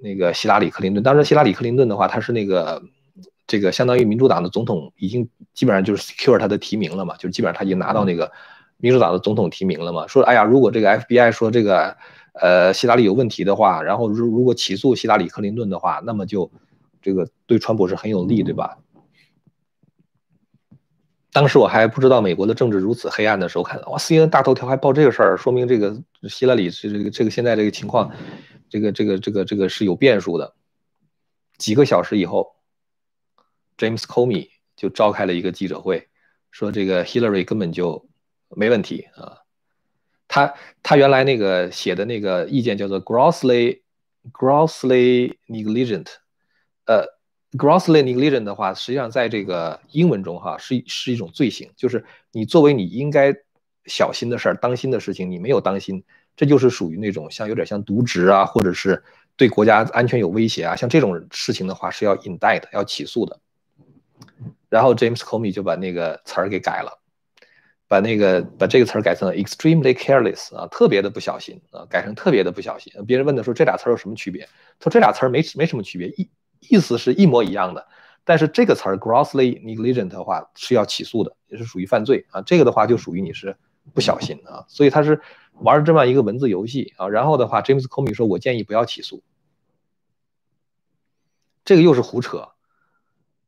那个希拉里·克林顿。当时希拉里·克林顿的话，他是那个这个相当于民主党的总统，已经基本上就是 secure 他的提名了嘛，就基本上他已经拿到那个民主党的总统提名了嘛。说哎呀，如果这个 FBI 说这个呃希拉里有问题的话，然后如如果起诉希拉里·克林顿的话，那么就这个对川普是很有利，对吧？当时我还不知道美国的政治如此黑暗的时候，看到哇，CNN 大头条还报这个事儿，说明这个希拉里是这个这个现在这个情况，这个这个这个这个是有变数的。几个小时以后，James Comey 就召开了一个记者会，说这个 Hillary 根本就没问题啊。他他原来那个写的那个意见叫做 grossly grossly negligent，呃。Grossly negligent 的话，实际上在这个英文中哈是是一种罪行，就是你作为你应该小心的事儿、当心的事情，你没有当心，这就是属于那种像有点像渎职啊，或者是对国家安全有威胁啊，像这种事情的话是要 indict 要起诉的。然后 James Comey 就把那个词儿给改了，把那个把这个词儿改成 extremely careless 啊，特别的不小心啊，改成特别的不小心。别人问的时候，这俩词儿有什么区别？他说这俩词儿没没什么区别，意。意思是一模一样的，但是这个词儿 grossly negligent 的话是要起诉的，也是属于犯罪啊。这个的话就属于你是不小心啊，所以他是玩这么一个文字游戏啊。然后的话，James Comey 说：“我建议不要起诉。”这个又是胡扯，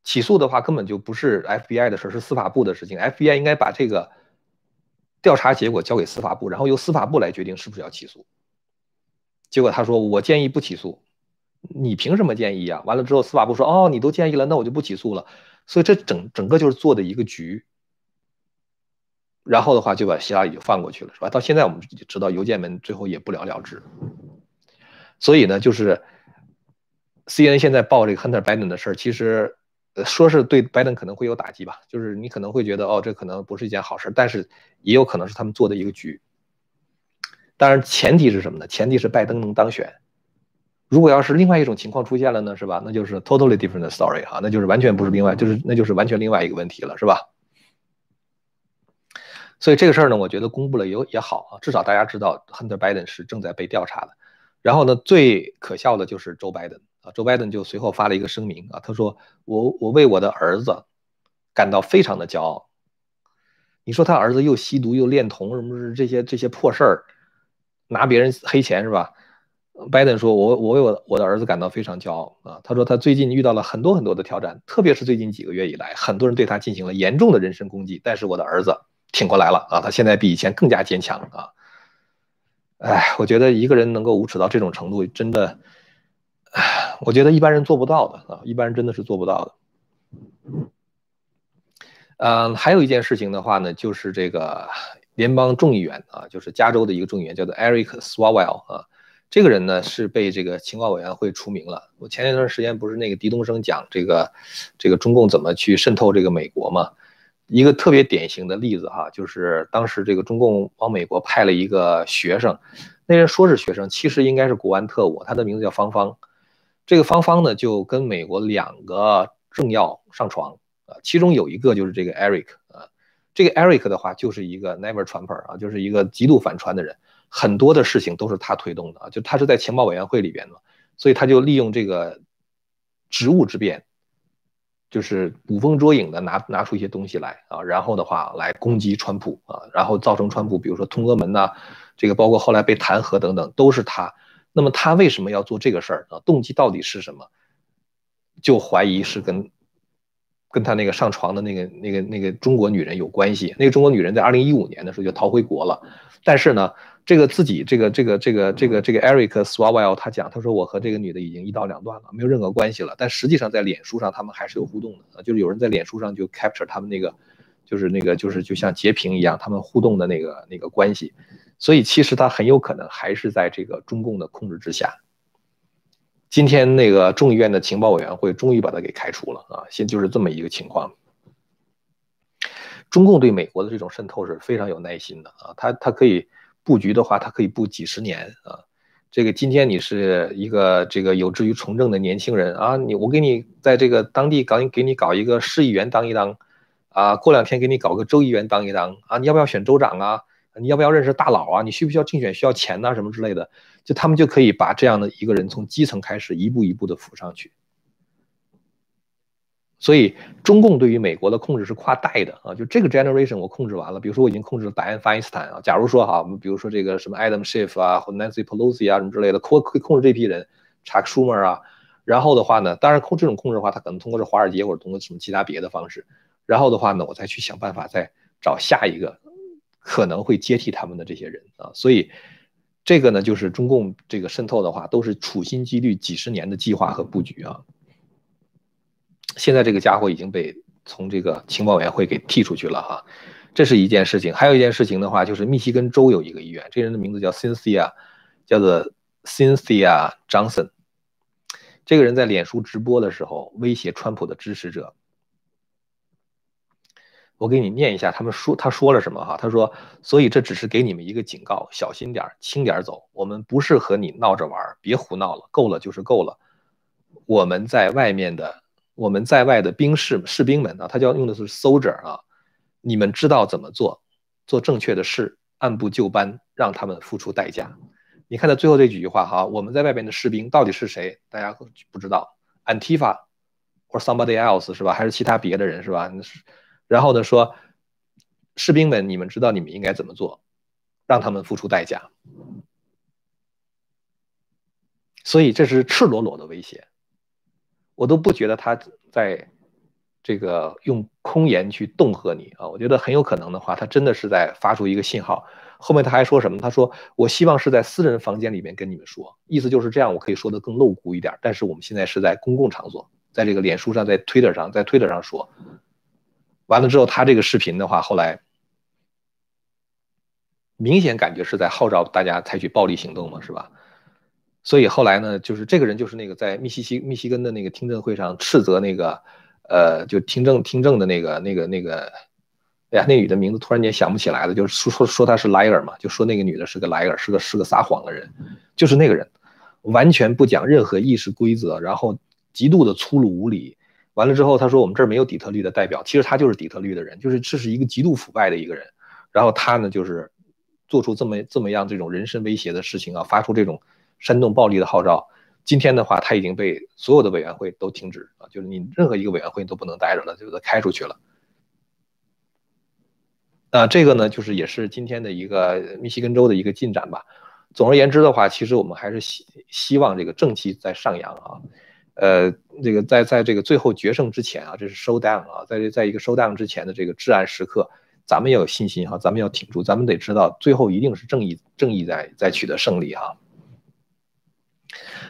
起诉的话根本就不是 FBI 的事儿，是司法部的事情。FBI 应该把这个调查结果交给司法部，然后由司法部来决定是不是要起诉。结果他说：“我建议不起诉。”你凭什么建议啊？完了之后，司法部说：“哦，你都建议了，那我就不起诉了。”所以这整整个就是做的一个局。然后的话就把希拉里就放过去了，是吧？到现在我们知道邮件门最后也不了了之。所以呢，就是 C N 现在报这个 Hunter Biden 的事儿，其实说是对拜登可能会有打击吧，就是你可能会觉得哦，这可能不是一件好事，但是也有可能是他们做的一个局。当然，前提是什么呢？前提是拜登能当选。如果要是另外一种情况出现了呢，是吧？那就是 totally different story 哈，那就是完全不是另外，就是那就是完全另外一个问题了，是吧？所以这个事儿呢，我觉得公布了也也好啊，至少大家知道 Hunter Biden 是正在被调查的。然后呢，最可笑的就是 Joe Biden 啊，Joe Biden 就随后发了一个声明啊，他说我我为我的儿子感到非常的骄傲。你说他儿子又吸毒又恋童，什么是这些这些破事儿，拿别人黑钱是吧？拜登说：“我我为我我的儿子感到非常骄傲啊！他说他最近遇到了很多很多的挑战，特别是最近几个月以来，很多人对他进行了严重的人身攻击，但是我的儿子挺过来了啊！他现在比以前更加坚强啊！哎，我觉得一个人能够无耻到这种程度，真的，我觉得一般人做不到的啊！一般人真的是做不到的。嗯，还有一件事情的话呢，就是这个联邦众议员啊，就是加州的一个众议员，叫做 Eric Swalwell 啊。”这个人呢是被这个情报委员会除名了。我前一段时间不是那个狄东升讲这个，这个中共怎么去渗透这个美国嘛？一个特别典型的例子哈，就是当时这个中共往美国派了一个学生，那人说是学生，其实应该是国安特务，他的名字叫芳芳。这个芳芳呢就跟美国两个政要上床啊，其中有一个就是这个 Eric 啊，这个 Eric 的话就是一个 Never Trumper 啊，就是一个极度反川的人。很多的事情都是他推动的啊，就他是在情报委员会里边的，所以他就利用这个职务之便，就是捕风捉影的拿拿出一些东西来啊，然后的话来攻击川普啊，然后造成川普，比如说通俄门呐，这个包括后来被弹劾等等，都是他那么他为什么要做这个事儿啊？动机到底是什么？就怀疑是跟跟他那个上床的那个那个那个中国女人有关系。那个中国女人在二零一五年的时候就逃回国了，但是呢，这个自己这个这个这个这个这个 Eric Swalwell 他讲，他说我和这个女的已经一刀两断了，没有任何关系了。但实际上在脸书上他们还是有互动的，就是有人在脸书上就 capture 他们那个就是那个就是就像截屏一样，他们互动的那个那个关系。所以其实他很有可能还是在这个中共的控制之下。今天那个众议院的情报委员会终于把他给开除了啊，现就是这么一个情况。中共对美国的这种渗透是非常有耐心的啊，他他可以布局的话，他可以布几十年啊。这个今天你是一个这个有志于从政的年轻人啊，你我给你在这个当地搞给你搞一个市议员当一当啊，过两天给你搞个州议员当一当啊，你要不要选州长啊？你要不要认识大佬啊？你需不需要竞选？需要钱呐？什么之类的？就他们就可以把这样的一个人从基层开始一步一步的扶上去。所以中共对于美国的控制是跨代的啊，就这个 generation 我控制完了。比如说我已经控制了戴安·费因斯坦啊，假如说哈，我们比如说这个什么 Adam Schiff 啊，或 Nancy Pelosi 啊什么之类的，控可以控制这批人，Chuck Schumer 啊。然后的话呢，当然控这种控制的话，他可能通过是华尔街或者通过什么其他别的方式。然后的话呢，我再去想办法再找下一个。可能会接替他们的这些人啊，所以这个呢，就是中共这个渗透的话，都是处心积虑几十年的计划和布局啊。现在这个家伙已经被从这个情报委员会给踢出去了哈，这是一件事情。还有一件事情的话，就是密西根州有一个议员，这人的名字叫 Cynthia，叫做 Cynthia Johnson。这个人在脸书直播的时候威胁川普的支持者。我给你念一下，他们说他说了什么哈？他说，所以这只是给你们一个警告，小心点，轻点走。我们不是和你闹着玩，别胡闹了，够了就是够了。我们在外面的，我们在外的兵士士兵们啊，他叫用的是 soldier 啊，你们知道怎么做，做正确的事，按部就班，让他们付出代价。你看到最后这几句话哈，我们在外边的士兵到底是谁？大家不知道，Antifa or somebody else 是吧？还是其他别的人是吧？然后呢，说士兵们，你们知道你们应该怎么做，让他们付出代价。所以这是赤裸裸的威胁，我都不觉得他在这个用空言去恫吓你啊，我觉得很有可能的话，他真的是在发出一个信号。后面他还说什么？他说：“我希望是在私人房间里面跟你们说，意思就是这样，我可以说的更露骨一点。但是我们现在是在公共场所，在这个脸书上，在 Twitter 上，在 Twitter 上说。”完了之后，他这个视频的话，后来明显感觉是在号召大家采取暴力行动嘛，是吧？所以后来呢，就是这个人就是那个在密西西密西根的那个听证会上斥责那个，呃，就听证听证的那个那个那个，哎呀，那女的名字突然间想不起来了，就是说说说她是 liar 嘛，就说那个女的是个 liar，是个是个撒谎的人，就是那个人，完全不讲任何议事规则，然后极度的粗鲁无礼。完了之后，他说我们这儿没有底特律的代表，其实他就是底特律的人，就是这是一个极度腐败的一个人。然后他呢，就是做出这么这么样这种人身威胁的事情啊，发出这种煽动暴力的号召。今天的话，他已经被所有的委员会都停止啊，就是你任何一个委员会你都不能待着了，就给他开出去了。那，这个呢，就是也是今天的一个密西根州的一个进展吧。总而言之的话，其实我们还是希希望这个正气在上扬啊。呃，这个在在这个最后决胜之前啊，这是收 down 啊，在这在一个收 down 之前的这个至暗时刻，咱们要有信心哈，咱们要挺住，咱们得知道最后一定是正义正义在在取得胜利哈。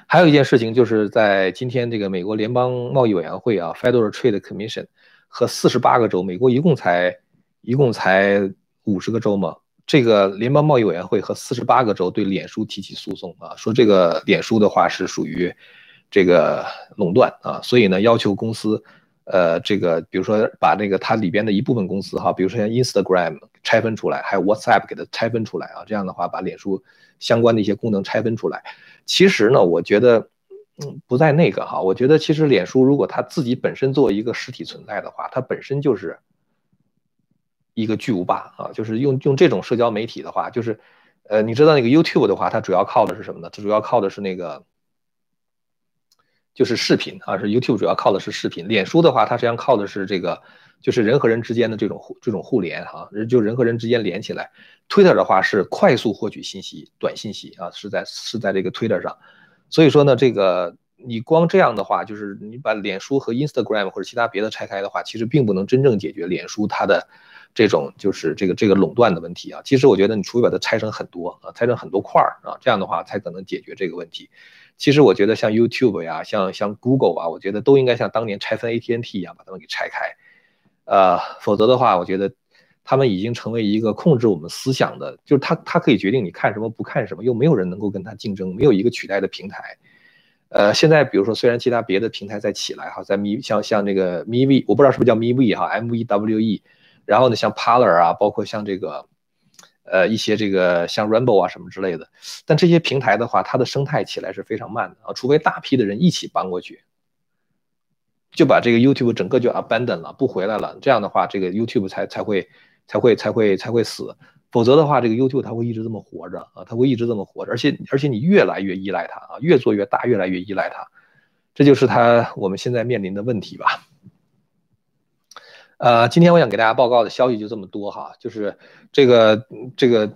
还有一件事情就是在今天这个美国联邦贸易委员会啊，Federal Trade Commission 和四十八个州，美国一共才一共才五十个州嘛，这个联邦贸易委员会和四十八个州对脸书提起诉讼啊，说这个脸书的话是属于。这个垄断啊，所以呢，要求公司，呃，这个比如说把那个它里边的一部分公司哈，比如说像 Instagram 拆分出来，还有 WhatsApp 给它拆分出来啊，这样的话把脸书相关的一些功能拆分出来。其实呢，我觉得，嗯，不在那个哈，我觉得其实脸书如果它自己本身作为一个实体存在的话，它本身就是一个巨无霸啊，就是用用这种社交媒体的话，就是，呃，你知道那个 YouTube 的话，它主要靠的是什么呢？它主要靠的是那个。就是视频啊，是 YouTube 主要靠的是视频。脸书的话，它实际上靠的是这个就是人和人之间的这种互这种互联哈，就人和人之间连起来。Twitter 的话是快速获取信息、短信息啊，是在是在这个 Twitter 上。所以说呢，这个你光这样的话，就是你把脸书和 Instagram 或者其他别的拆开的话，其实并不能真正解决脸书它的这种就是这个这个垄断的问题啊。其实我觉得你除非把它拆成很多啊，拆成很多块儿啊，这样的话才可能解决这个问题。其实我觉得像 YouTube 呀，像像 Google 啊，我觉得都应该像当年拆分 AT&T 一样把它们给拆开。呃，否则的话，我觉得他们已经成为一个控制我们思想的，就是他他可以决定你看什么不看什么，又没有人能够跟他竞争，没有一个取代的平台。呃，现在比如说，虽然其他别的平台在起来哈，在 m 像像那个 MeWe，我不知道是不是叫 MeWe 哈，M V W E，然后呢，像 Parler 啊，包括像这个呃一些这个像 Rainbow 啊什么之类的，但这些平台的话，它的生态起来是非常慢的啊，除非大批的人一起搬过去。就把这个 YouTube 整个就 abandon 了，不回来了。这样的话，这个 YouTube 才才会才会才会才会死。否则的话，这个 YouTube 它会一直这么活着啊，它会一直这么活着。而且而且你越来越依赖它啊，越做越大，越来越依赖它。这就是它我们现在面临的问题吧。呃，今天我想给大家报告的消息就这么多哈，就是这个这个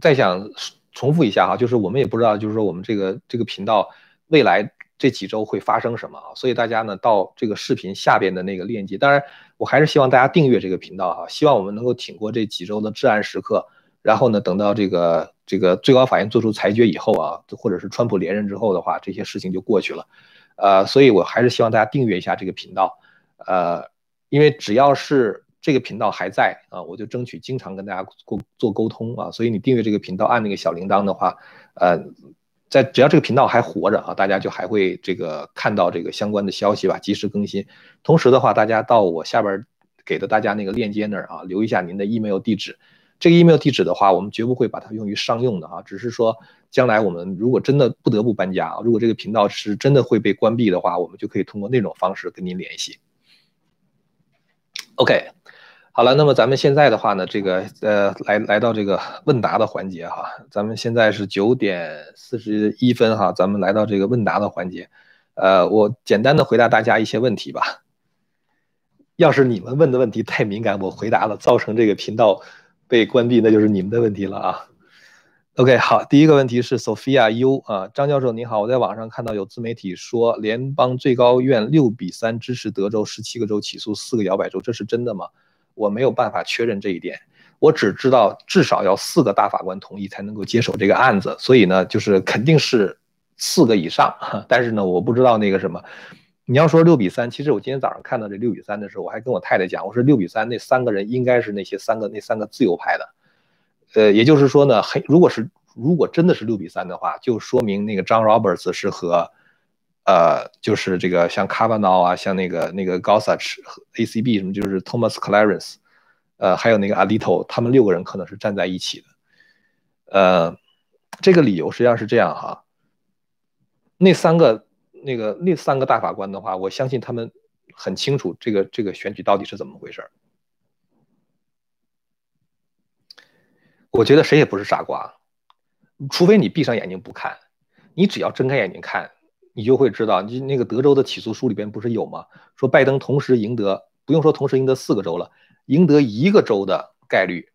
再想重复一下哈，就是我们也不知道，就是说我们这个这个频道未来。这几周会发生什么啊？所以大家呢到这个视频下边的那个链接，当然我还是希望大家订阅这个频道哈，希望我们能够挺过这几周的至暗时刻，然后呢等到这个这个最高法院做出裁决以后啊，或者是川普连任之后的话，这些事情就过去了，呃，所以我还是希望大家订阅一下这个频道，呃，因为只要是这个频道还在啊，我就争取经常跟大家沟做沟通啊，所以你订阅这个频道，按那个小铃铛的话，呃。在只要这个频道还活着啊，大家就还会这个看到这个相关的消息吧，及时更新。同时的话，大家到我下边给的大家那个链接那儿啊，留一下您的 email 地址。这个 email 地址的话，我们绝不会把它用于商用的啊，只是说将来我们如果真的不得不搬家，如果这个频道是真的会被关闭的话，我们就可以通过那种方式跟您联系。OK。好了，那么咱们现在的话呢，这个呃，来来到这个问答的环节哈，咱们现在是九点四十一分哈，咱们来到这个问答的环节，呃，我简单的回答大家一些问题吧。要是你们问的问题太敏感，我回答了，造成这个频道被关闭，那就是你们的问题了啊。OK，好，第一个问题是 Sophia U 啊，张教授您好，我在网上看到有自媒体说联邦最高院六比三支持德州十七个州起诉四个摇摆州，这是真的吗？我没有办法确认这一点，我只知道至少要四个大法官同意才能够接手这个案子，所以呢，就是肯定是四个以上。但是呢，我不知道那个什么，你要说六比三，其实我今天早上看到这六比三的时候，我还跟我太太讲，我说六比三那三个人应该是那些三个那三个自由派的，呃，也就是说呢，很如果是如果真的是六比三的话，就说明那个张 Roberts 是和。呃，就是这个像 Kavanaugh 啊，像那个那个 Gorsuch、ACB 什么，就是 Thomas Clarence，呃，还有那个 Alito，他们六个人可能是站在一起的。呃，这个理由实际上是这样哈，那三个那个那三个大法官的话，我相信他们很清楚这个这个选举到底是怎么回事我觉得谁也不是傻瓜，除非你闭上眼睛不看，你只要睁开眼睛看。你就会知道，你那个德州的起诉书里边不是有吗？说拜登同时赢得，不用说同时赢得四个州了，赢得一个州的概率，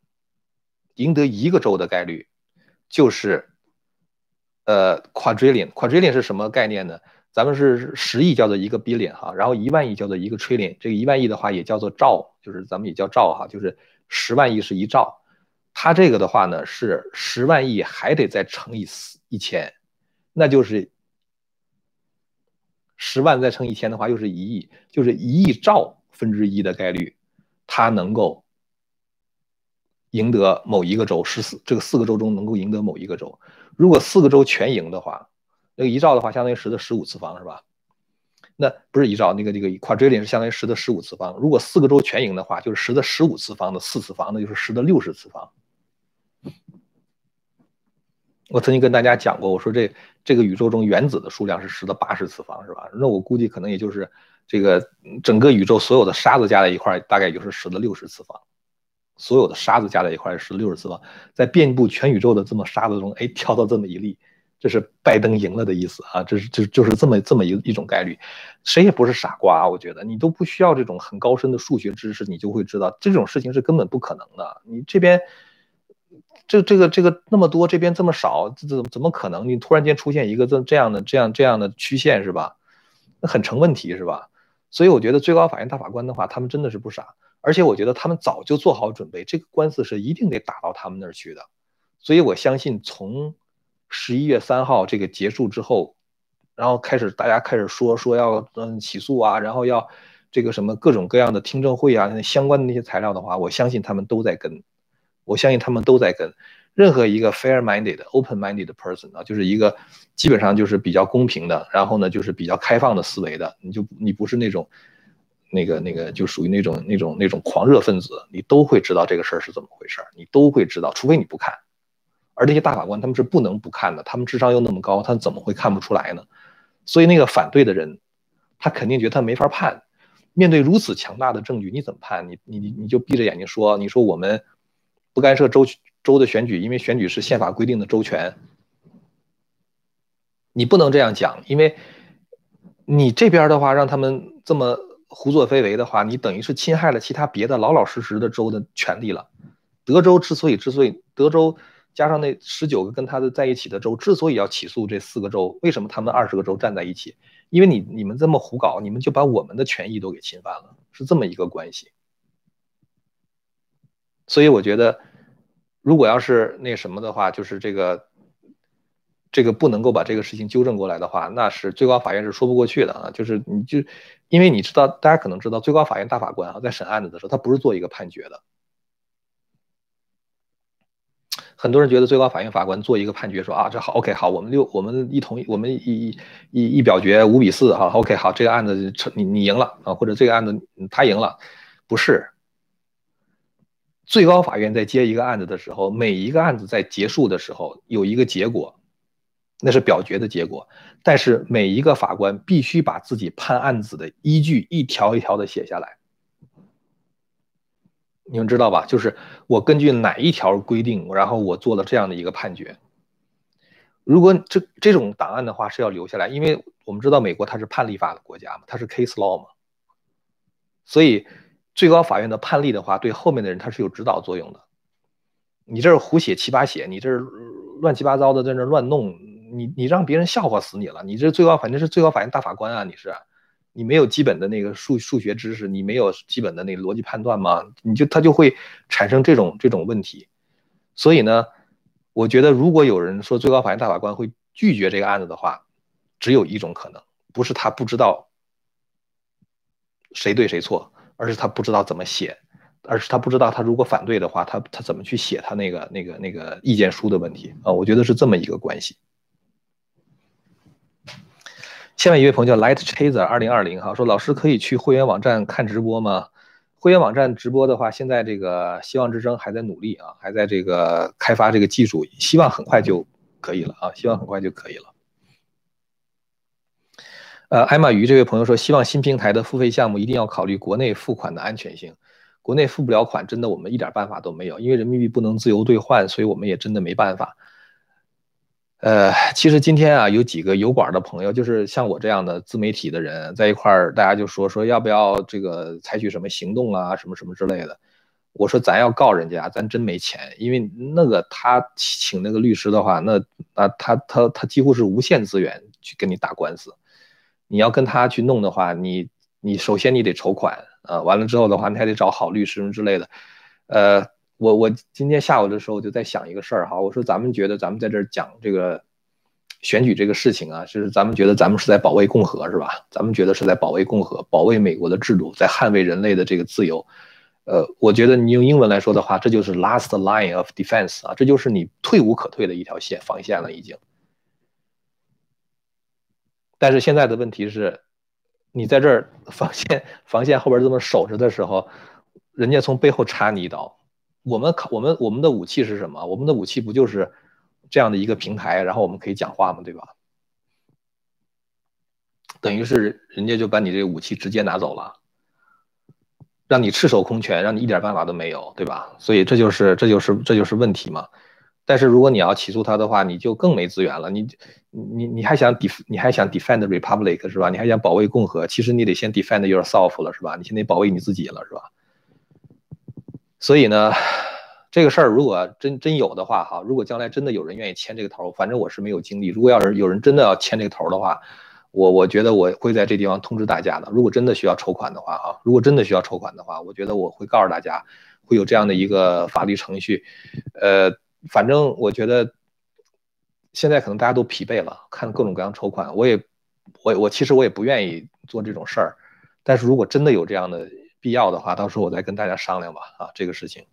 赢得一个州的概率，就是呃 quadrillion。quadrillion 是什么概念呢？咱们是十亿叫做一个 billion 哈，然后一万亿叫做一个 trillion。这个一万亿的话也叫做兆，就是咱们也叫兆哈，就是十万亿是一兆。它这个的话呢是十万亿还得再乘以四一千，那就是。十万再乘以一千的话，又是一亿，就是一亿兆分之一的概率，他能够赢得某一个州，十四这个四个州中能够赢得某一个州。如果四个州全赢的话，那个一兆的话，相当于十的十五次方，是吧？那不是一兆，那个那个 quadrillion 是相当于十的十五次方。如果四个州全赢的话，就是十的十五次方的四次方，那就是十的六十次方。我曾经跟大家讲过，我说这这个宇宙中原子的数量是十的八十次方，是吧？那我估计可能也就是这个整个宇宙所有的沙子加在一块，大概也就是十的六十次方。所有的沙子加在一块是十的六十次方，在遍布全宇宙的这么沙子中，哎，挑到这么一粒，这是拜登赢了的意思啊，这是就就是这么这么一一种概率，谁也不是傻瓜，我觉得你都不需要这种很高深的数学知识，你就会知道这种事情是根本不可能的。你这边这这个这个那么多，这边这么少，这怎怎么可能？你突然间出现一个这这样的这样这样的曲线是吧？那很成问题是吧？所以我觉得最高法院大法官的话，他们真的是不傻，而且我觉得他们早就做好准备，这个官司是一定得打到他们那儿去的。所以我相信从。十一月三号这个结束之后，然后开始大家开始说说要嗯起诉啊，然后要这个什么各种各样的听证会啊，相关的那些材料的话，我相信他们都在跟，我相信他们都在跟任何一个 fair-minded、open-minded person 啊，就是一个基本上就是比较公平的，然后呢就是比较开放的思维的，你就你不是那种那个那个就属于那种那种那种狂热分子，你都会知道这个事儿是怎么回事儿，你都会知道，除非你不看。而那些大法官他们是不能不看的，他们智商又那么高，他怎么会看不出来呢？所以那个反对的人，他肯定觉得他没法判。面对如此强大的证据，你怎么判？你你你就闭着眼睛说，你说我们不干涉州州的选举，因为选举是宪法规定的州权。你不能这样讲，因为你这边的话让他们这么胡作非为的话，你等于是侵害了其他别的老老实实的州的权利了。德州之所以之所以德州。加上那十九个跟他的在一起的州，之所以要起诉这四个州，为什么他们二十个州站在一起？因为你你们这么胡搞，你们就把我们的权益都给侵犯了，是这么一个关系。所以我觉得，如果要是那什么的话，就是这个这个不能够把这个事情纠正过来的话，那是最高法院是说不过去的啊。就是你就因为你知道，大家可能知道，最高法院大法官啊，在审案子的时候，他不是做一个判决的。很多人觉得最高法院法官做一个判决说啊，这好，OK，好，我们六，我们一同意，我们一一一表决五比四，哈，OK，好，这个案子成，你你赢了啊，或者这个案子他赢了，不是。最高法院在接一个案子的时候，每一个案子在结束的时候有一个结果，那是表决的结果，但是每一个法官必须把自己判案子的依据一条一条的写下来。你们知道吧？就是我根据哪一条规定，然后我做了这样的一个判决。如果这这种档案的话是要留下来，因为我们知道美国它是判例法的国家嘛，它是 case law 嘛，所以最高法院的判例的话，对后面的人他是有指导作用的。你这是胡写七八写，你这是乱七八糟的在那乱弄，你你让别人笑话死你了。你这最高反正是最高法院大法官啊，你是。你没有基本的那个数数学知识，你没有基本的那个逻辑判断吗？你就他就会产生这种这种问题。所以呢，我觉得如果有人说最高法院大法官会拒绝这个案子的话，只有一种可能，不是他不知道谁对谁错，而是他不知道怎么写，而是他不知道他如果反对的话，他他怎么去写他那个那个那个意见书的问题啊？我觉得是这么一个关系。下面一位朋友叫 Light Chaser 二零二零哈，说老师可以去会员网站看直播吗？会员网站直播的话，现在这个希望之声还在努力啊，还在这个开发这个技术，希望很快就可以了啊，希望很快就可以了。呃，艾玛鱼这位朋友说，希望新平台的付费项目一定要考虑国内付款的安全性，国内付不了款，真的我们一点办法都没有，因为人民币不能自由兑换，所以我们也真的没办法。呃，其实今天啊，有几个油管的朋友，就是像我这样的自媒体的人，在一块儿，大家就说说要不要这个采取什么行动啊，什么什么之类的。我说咱要告人家，咱真没钱，因为那个他请那个律师的话，那那他他他几乎是无限资源去跟你打官司。你要跟他去弄的话，你你首先你得筹款啊，完了之后的话，你还得找好律师之类的，呃。我我今天下午的时候就在想一个事儿哈，我说咱们觉得咱们在这儿讲这个选举这个事情啊，就是咱们觉得咱们是在保卫共和是吧？咱们觉得是在保卫共和，保卫美国的制度，在捍卫人类的这个自由。呃，我觉得你用英文来说的话，这就是 last line of defense 啊，这就是你退无可退的一条线防线了已经。但是现在的问题是，你在这儿防线防线后边这么守着的时候，人家从背后插你一刀。我们我们我们的武器是什么？我们的武器不就是这样的一个平台，然后我们可以讲话吗？对吧？等于是人家就把你这个武器直接拿走了，让你赤手空拳，让你一点办法都没有，对吧？所以这就是这就是这就是问题嘛。但是如果你要起诉他的话，你就更没资源了。你你你还想 def 你还想 defend republic 是吧？你还想保卫共和？其实你得先 defend yourself 了是吧？你先得保卫你自己了是吧？所以呢，这个事儿如果真真有的话哈，如果将来真的有人愿意牵这个头，反正我是没有精力。如果要是有人真的要牵这个头的话，我我觉得我会在这地方通知大家的。如果真的需要筹款的话啊，如果真的需要筹款的话，我觉得我会告诉大家会有这样的一个法律程序，呃。反正我觉得，现在可能大家都疲惫了，看各种各样筹款，我也，我我其实我也不愿意做这种事儿，但是如果真的有这样的必要的话，到时候我再跟大家商量吧，啊，这个事情。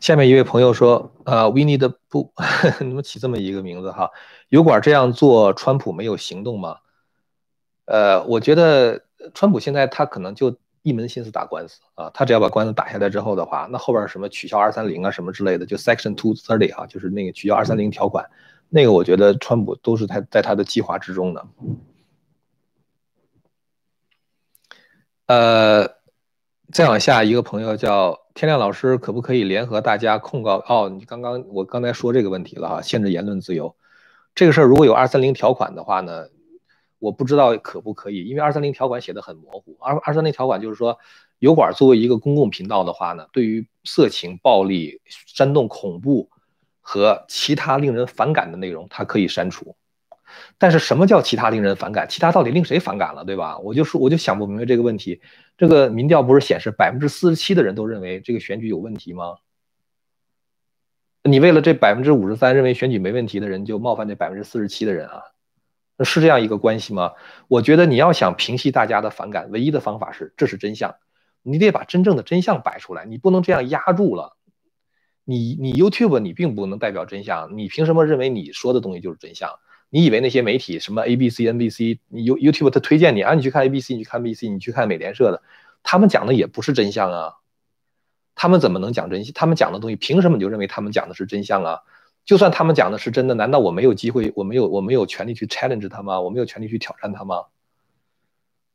下面一位朋友说，呃，We need 不，怎么起这么一个名字哈？油管这样做，川普没有行动吗？呃，我觉得川普现在他可能就。一门心思打官司啊，他只要把官司打下来之后的话，那后边什么取消二三零啊什么之类的，就 Section Two Thirty 啊，就是那个取消二三零条款，那个我觉得川普都是他在他的计划之中的。呃，再往下一个朋友叫天亮老师，可不可以联合大家控告？哦，你刚刚我刚才说这个问题了哈，限制言论自由，这个事儿如果有二三零条款的话呢？我不知道可不可以，因为二三零条款写的很模糊。二二三零条款就是说，油管作为一个公共频道的话呢，对于色情、暴力、煽动恐怖和其他令人反感的内容，它可以删除。但是什么叫其他令人反感？其他到底令谁反感了，对吧？我就说，我就想不明白这个问题。这个民调不是显示百分之四十七的人都认为这个选举有问题吗？你为了这百分之五十三认为选举没问题的人，就冒犯这百分之四十七的人啊？是这样一个关系吗？我觉得你要想平息大家的反感，唯一的方法是，这是真相，你得把真正的真相摆出来，你不能这样压住了。你你 YouTube 你并不能代表真相，你凭什么认为你说的东西就是真相？你以为那些媒体什么 ABC、NBC，你 You YouTube 他推荐你啊，你去看 ABC，你去看 BC，你去看美联社的，他们讲的也不是真相啊，他们怎么能讲真相？他们讲的东西凭什么你就认为他们讲的是真相啊？就算他们讲的是真的，难道我没有机会，我没有我没有权利去 challenge 他吗？我没有权利去挑战他吗？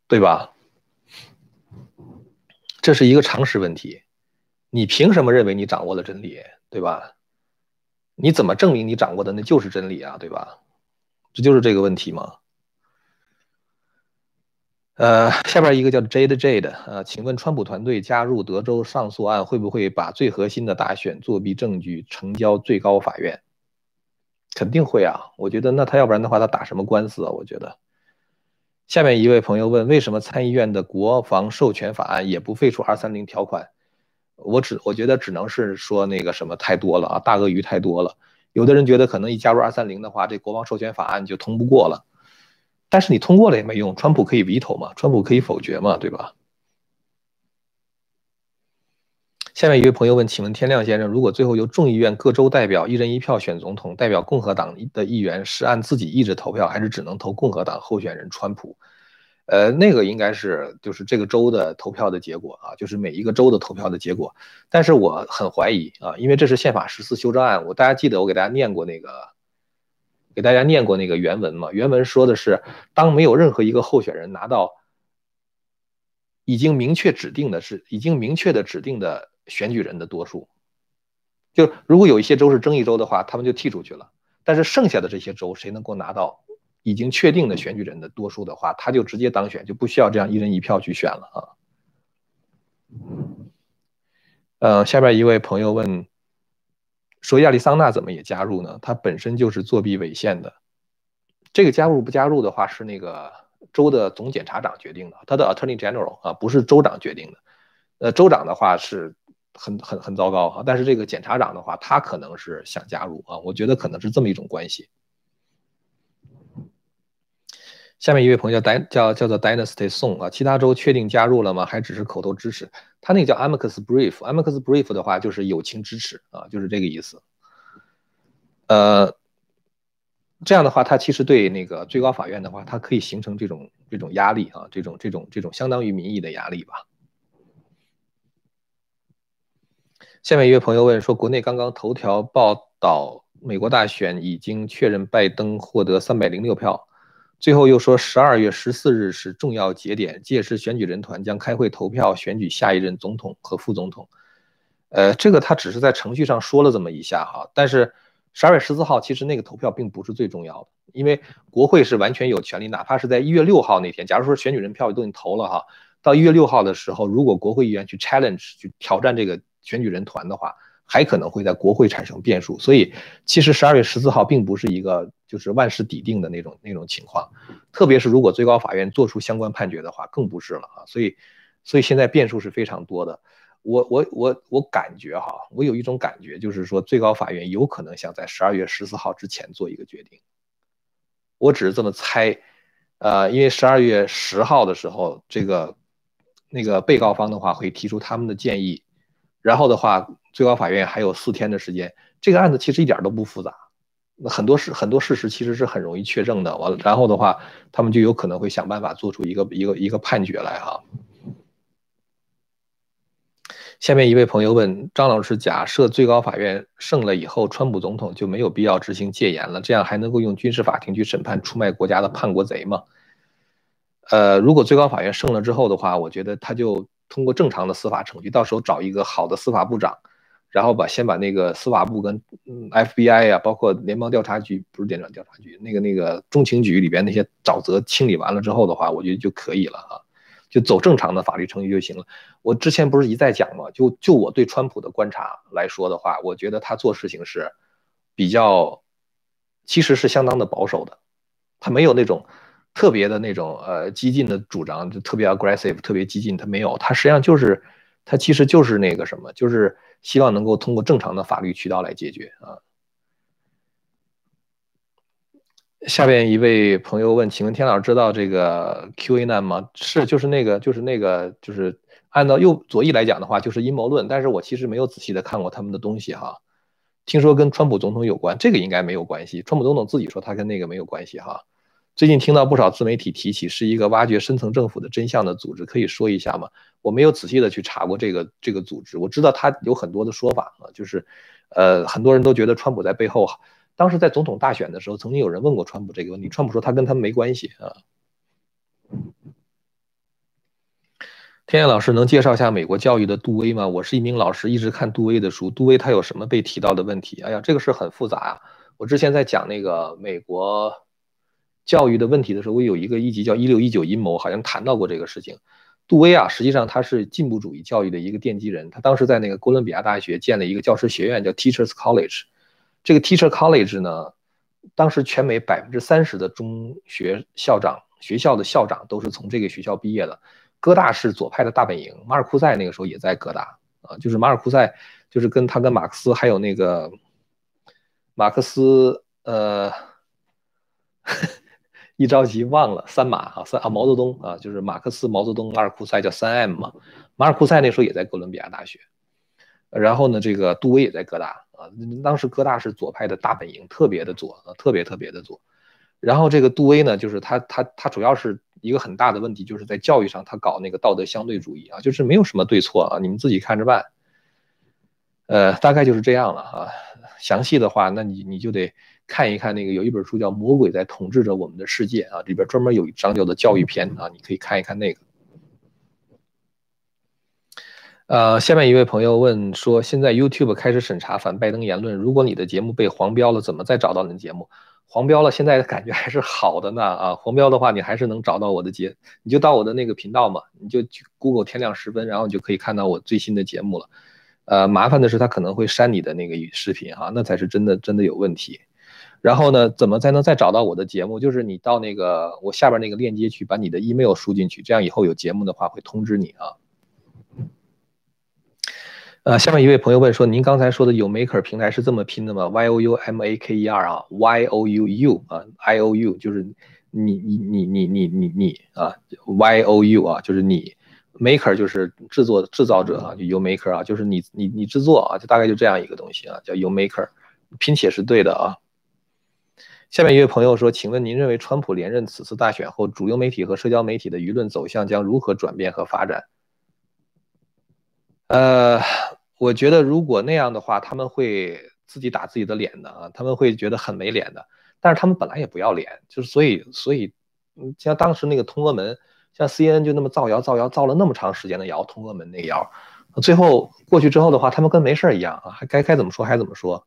对吧？这是一个常识问题。你凭什么认为你掌握了真理？对吧？你怎么证明你掌握的那就是真理啊？对吧？这就是这个问题吗？呃，下边一个叫 Jade Jade，呃，请问川普团队加入德州上诉案会不会把最核心的大选作弊证据呈交最高法院？肯定会啊，我觉得那他要不然的话他打什么官司啊？我觉得。下面一位朋友问，为什么参议院的国防授权法案也不废除二三零条款？我只我觉得只能是说那个什么太多了啊，大鳄鱼太多了。有的人觉得可能一加入二三零的话，这国防授权法案就通不过了。但是你通过了也没用，川普可以 veto 嘛？川普可以否决嘛？对吧？下面一位朋友问：请问天亮先生，如果最后由众议院各州代表一人一票选总统，代表共和党的议员是按自己意志投票，还是只能投共和党候选人川普？呃，那个应该是就是这个州的投票的结果啊，就是每一个州的投票的结果。但是我很怀疑啊，因为这是宪法十四修正案，我大家记得我给大家念过那个。给大家念过那个原文嘛？原文说的是，当没有任何一个候选人拿到已经明确指定的是已经明确的指定的选举人的多数，就如果有一些州是争议州的话，他们就剔出去了。但是剩下的这些州，谁能够拿到已经确定的选举人的多数的话，他就直接当选，就不需要这样一人一票去选了啊。呃，下边一位朋友问。说亚利桑那怎么也加入呢？它本身就是作弊违宪的。这个加入不加入的话，是那个州的总检察长决定的，他的 Attorney General 啊，不是州长决定的。呃，州长的话是很很很糟糕哈，但是这个检察长的话，他可能是想加入啊，我觉得可能是这么一种关系。下面一位朋友叫叫叫做 Dynasty Song 啊，其他州确定加入了吗？还只是口头支持？他那个叫 Amicus Brief，Amicus Brief 的话就是友情支持啊，就是这个意思。呃，这样的话，他其实对那个最高法院的话，它可以形成这种这种压力啊，这种这种这种相当于民意的压力吧。下面一位朋友问说，国内刚刚头条报道，美国大选已经确认拜登获得三百零六票。最后又说，十二月十四日是重要节点，届时选举人团将开会投票选举下一任总统和副总统。呃，这个他只是在程序上说了这么一下哈，但是十二月十四号其实那个投票并不是最重要的，因为国会是完全有权利，哪怕是在一月六号那天，假如说选举人票都已经投了哈，到一月六号的时候，如果国会议员去 challenge 去挑战这个选举人团的话。还可能会在国会产生变数，所以其实十二月十四号并不是一个就是万事抵定的那种那种情况，特别是如果最高法院做出相关判决的话，更不是了啊。所以，所以现在变数是非常多的。我我我我感觉哈，我有一种感觉，就是说最高法院有可能想在十二月十四号之前做一个决定。我只是这么猜，呃，因为十二月十号的时候，这个那个被告方的话会提出他们的建议，然后的话。最高法院还有四天的时间，这个案子其实一点都不复杂，很多事很多事实其实是很容易确证的。完了，然后的话，他们就有可能会想办法做出一个一个一个判决来哈。下面一位朋友问张老师：假设最高法院胜了以后，川普总统就没有必要执行戒严了，这样还能够用军事法庭去审判出卖国家的叛国贼吗？呃，如果最高法院胜了之后的话，我觉得他就通过正常的司法程序，到时候找一个好的司法部长。然后把先把那个司法部跟 FBI 啊，包括联邦调查局，不是联邦调查局，那个那个中情局里边那些沼泽清理完了之后的话，我觉得就可以了啊，就走正常的法律程序就行了。我之前不是一再讲吗？就就我对川普的观察来说的话，我觉得他做事情是比较，其实是相当的保守的，他没有那种特别的那种呃激进的主张，就特别 aggressive，特别激进，他没有，他实际上就是他其实就是那个什么，就是。希望能够通过正常的法律渠道来解决啊。下边一位朋友问：“请问天老师知道这个 QA 难吗？”是，就是那个，就是那个，就是按照右左翼来讲的话，就是阴谋论。但是我其实没有仔细的看过他们的东西哈。听说跟川普总统有关，这个应该没有关系。川普总统自己说他跟那个没有关系哈。最近听到不少自媒体提起，是一个挖掘深层政府的真相的组织，可以说一下吗？我没有仔细的去查过这个这个组织，我知道他有很多的说法啊，就是，呃，很多人都觉得川普在背后，当时在总统大选的时候，曾经有人问过川普这个问题，川普说他跟他们没关系啊。天野老师能介绍一下美国教育的杜威吗？我是一名老师，一直看杜威的书，杜威他有什么被提到的问题？哎呀，这个是很复杂啊。我之前在讲那个美国。教育的问题的时候，我有一个一集叫《一六一九阴谋》，好像谈到过这个事情。杜威啊，实际上他是进步主义教育的一个奠基人，他当时在那个哥伦比亚大学建了一个教师学院，叫 Teachers College。这个 Teacher College 呢，当时全美百分之三十的中学校长、学校的校长都是从这个学校毕业的。哥大是左派的大本营，马尔库塞那个时候也在哥大啊，就是马尔库塞，就是跟他跟马克思还有那个马克思，呃。一着急忘了三马啊，三啊毛泽东啊，就是马克思、毛泽东、马尔库塞叫三 M 嘛。马尔库塞那时候也在哥伦比亚大学，然后呢，这个杜威也在哥大啊。当时哥大是左派的大本营，特别的左啊，特别特别的左。然后这个杜威呢，就是他他他主要是一个很大的问题，就是在教育上他搞那个道德相对主义啊，就是没有什么对错啊，你们自己看着办。呃，大概就是这样了啊。详细的话，那你你就得。看一看那个有一本书叫《魔鬼在统治着我们的世界》啊，里边专门有一章叫做教育篇啊，你可以看一看那个。呃，下面一位朋友问说，现在 YouTube 开始审查反拜登言论，如果你的节目被黄标了，怎么再找到你的节目？黄标了，现在感觉还是好的呢啊，黄标的话，你还是能找到我的节，你就到我的那个频道嘛，你就去 Google 天亮十分，然后你就可以看到我最新的节目了。呃，麻烦的是他可能会删你的那个视频哈，那才是真的真的有问题。然后呢，怎么才能再找到我的节目？就是你到那个我下边那个链接去，把你的 email 输进去，这样以后有节目的话会通知你啊。呃，下面一位朋友问说，您刚才说的有 maker 平台是这么拼的吗？y o u m a k e r 啊，y o u u 啊，i o u 就是你你你你你你你啊，y o u 啊就是你，maker 就是制作制造者啊，就 you maker 啊，就是你你你制作啊，就大概就这样一个东西啊，叫 you maker，拼写是对的啊。下面一位朋友说：“请问您认为川普连任此次大选后，主流媒体和社交媒体的舆论走向将如何转变和发展？”呃，我觉得如果那样的话，他们会自己打自己的脸的啊，他们会觉得很没脸的。但是他们本来也不要脸，就是所以所以，像当时那个通俄门，像 CNN 就那么造谣造谣造了那么长时间的谣，通俄门那谣最后过去之后的话，他们跟没事一样啊，还该该怎么说还怎么说，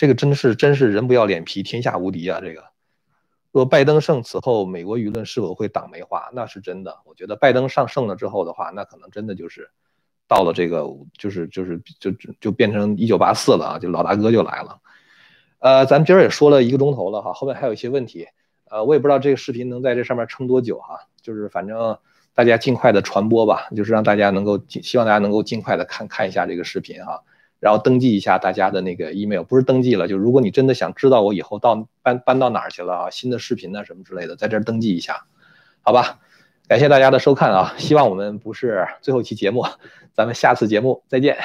这个真是真是人不要脸皮，天下无敌啊！这个，若拜登胜，此后美国舆论是否会党媒化？那是真的。我觉得拜登上胜了之后的话，那可能真的就是到了这个，就是就是就就变成一九八四了啊，就老大哥就来了。呃，咱们今儿也说了一个钟头了哈，后面还有一些问题，呃，我也不知道这个视频能在这上面撑多久哈，就是反正。大家尽快的传播吧，就是让大家能够，希望大家能够尽快的看看一下这个视频哈，然后登记一下大家的那个 email，不是登记了，就如果你真的想知道我以后到搬搬到哪儿去了啊，新的视频呢什么之类的，在这儿登记一下，好吧？感谢大家的收看啊，希望我们不是最后一期节目，咱们下次节目再见。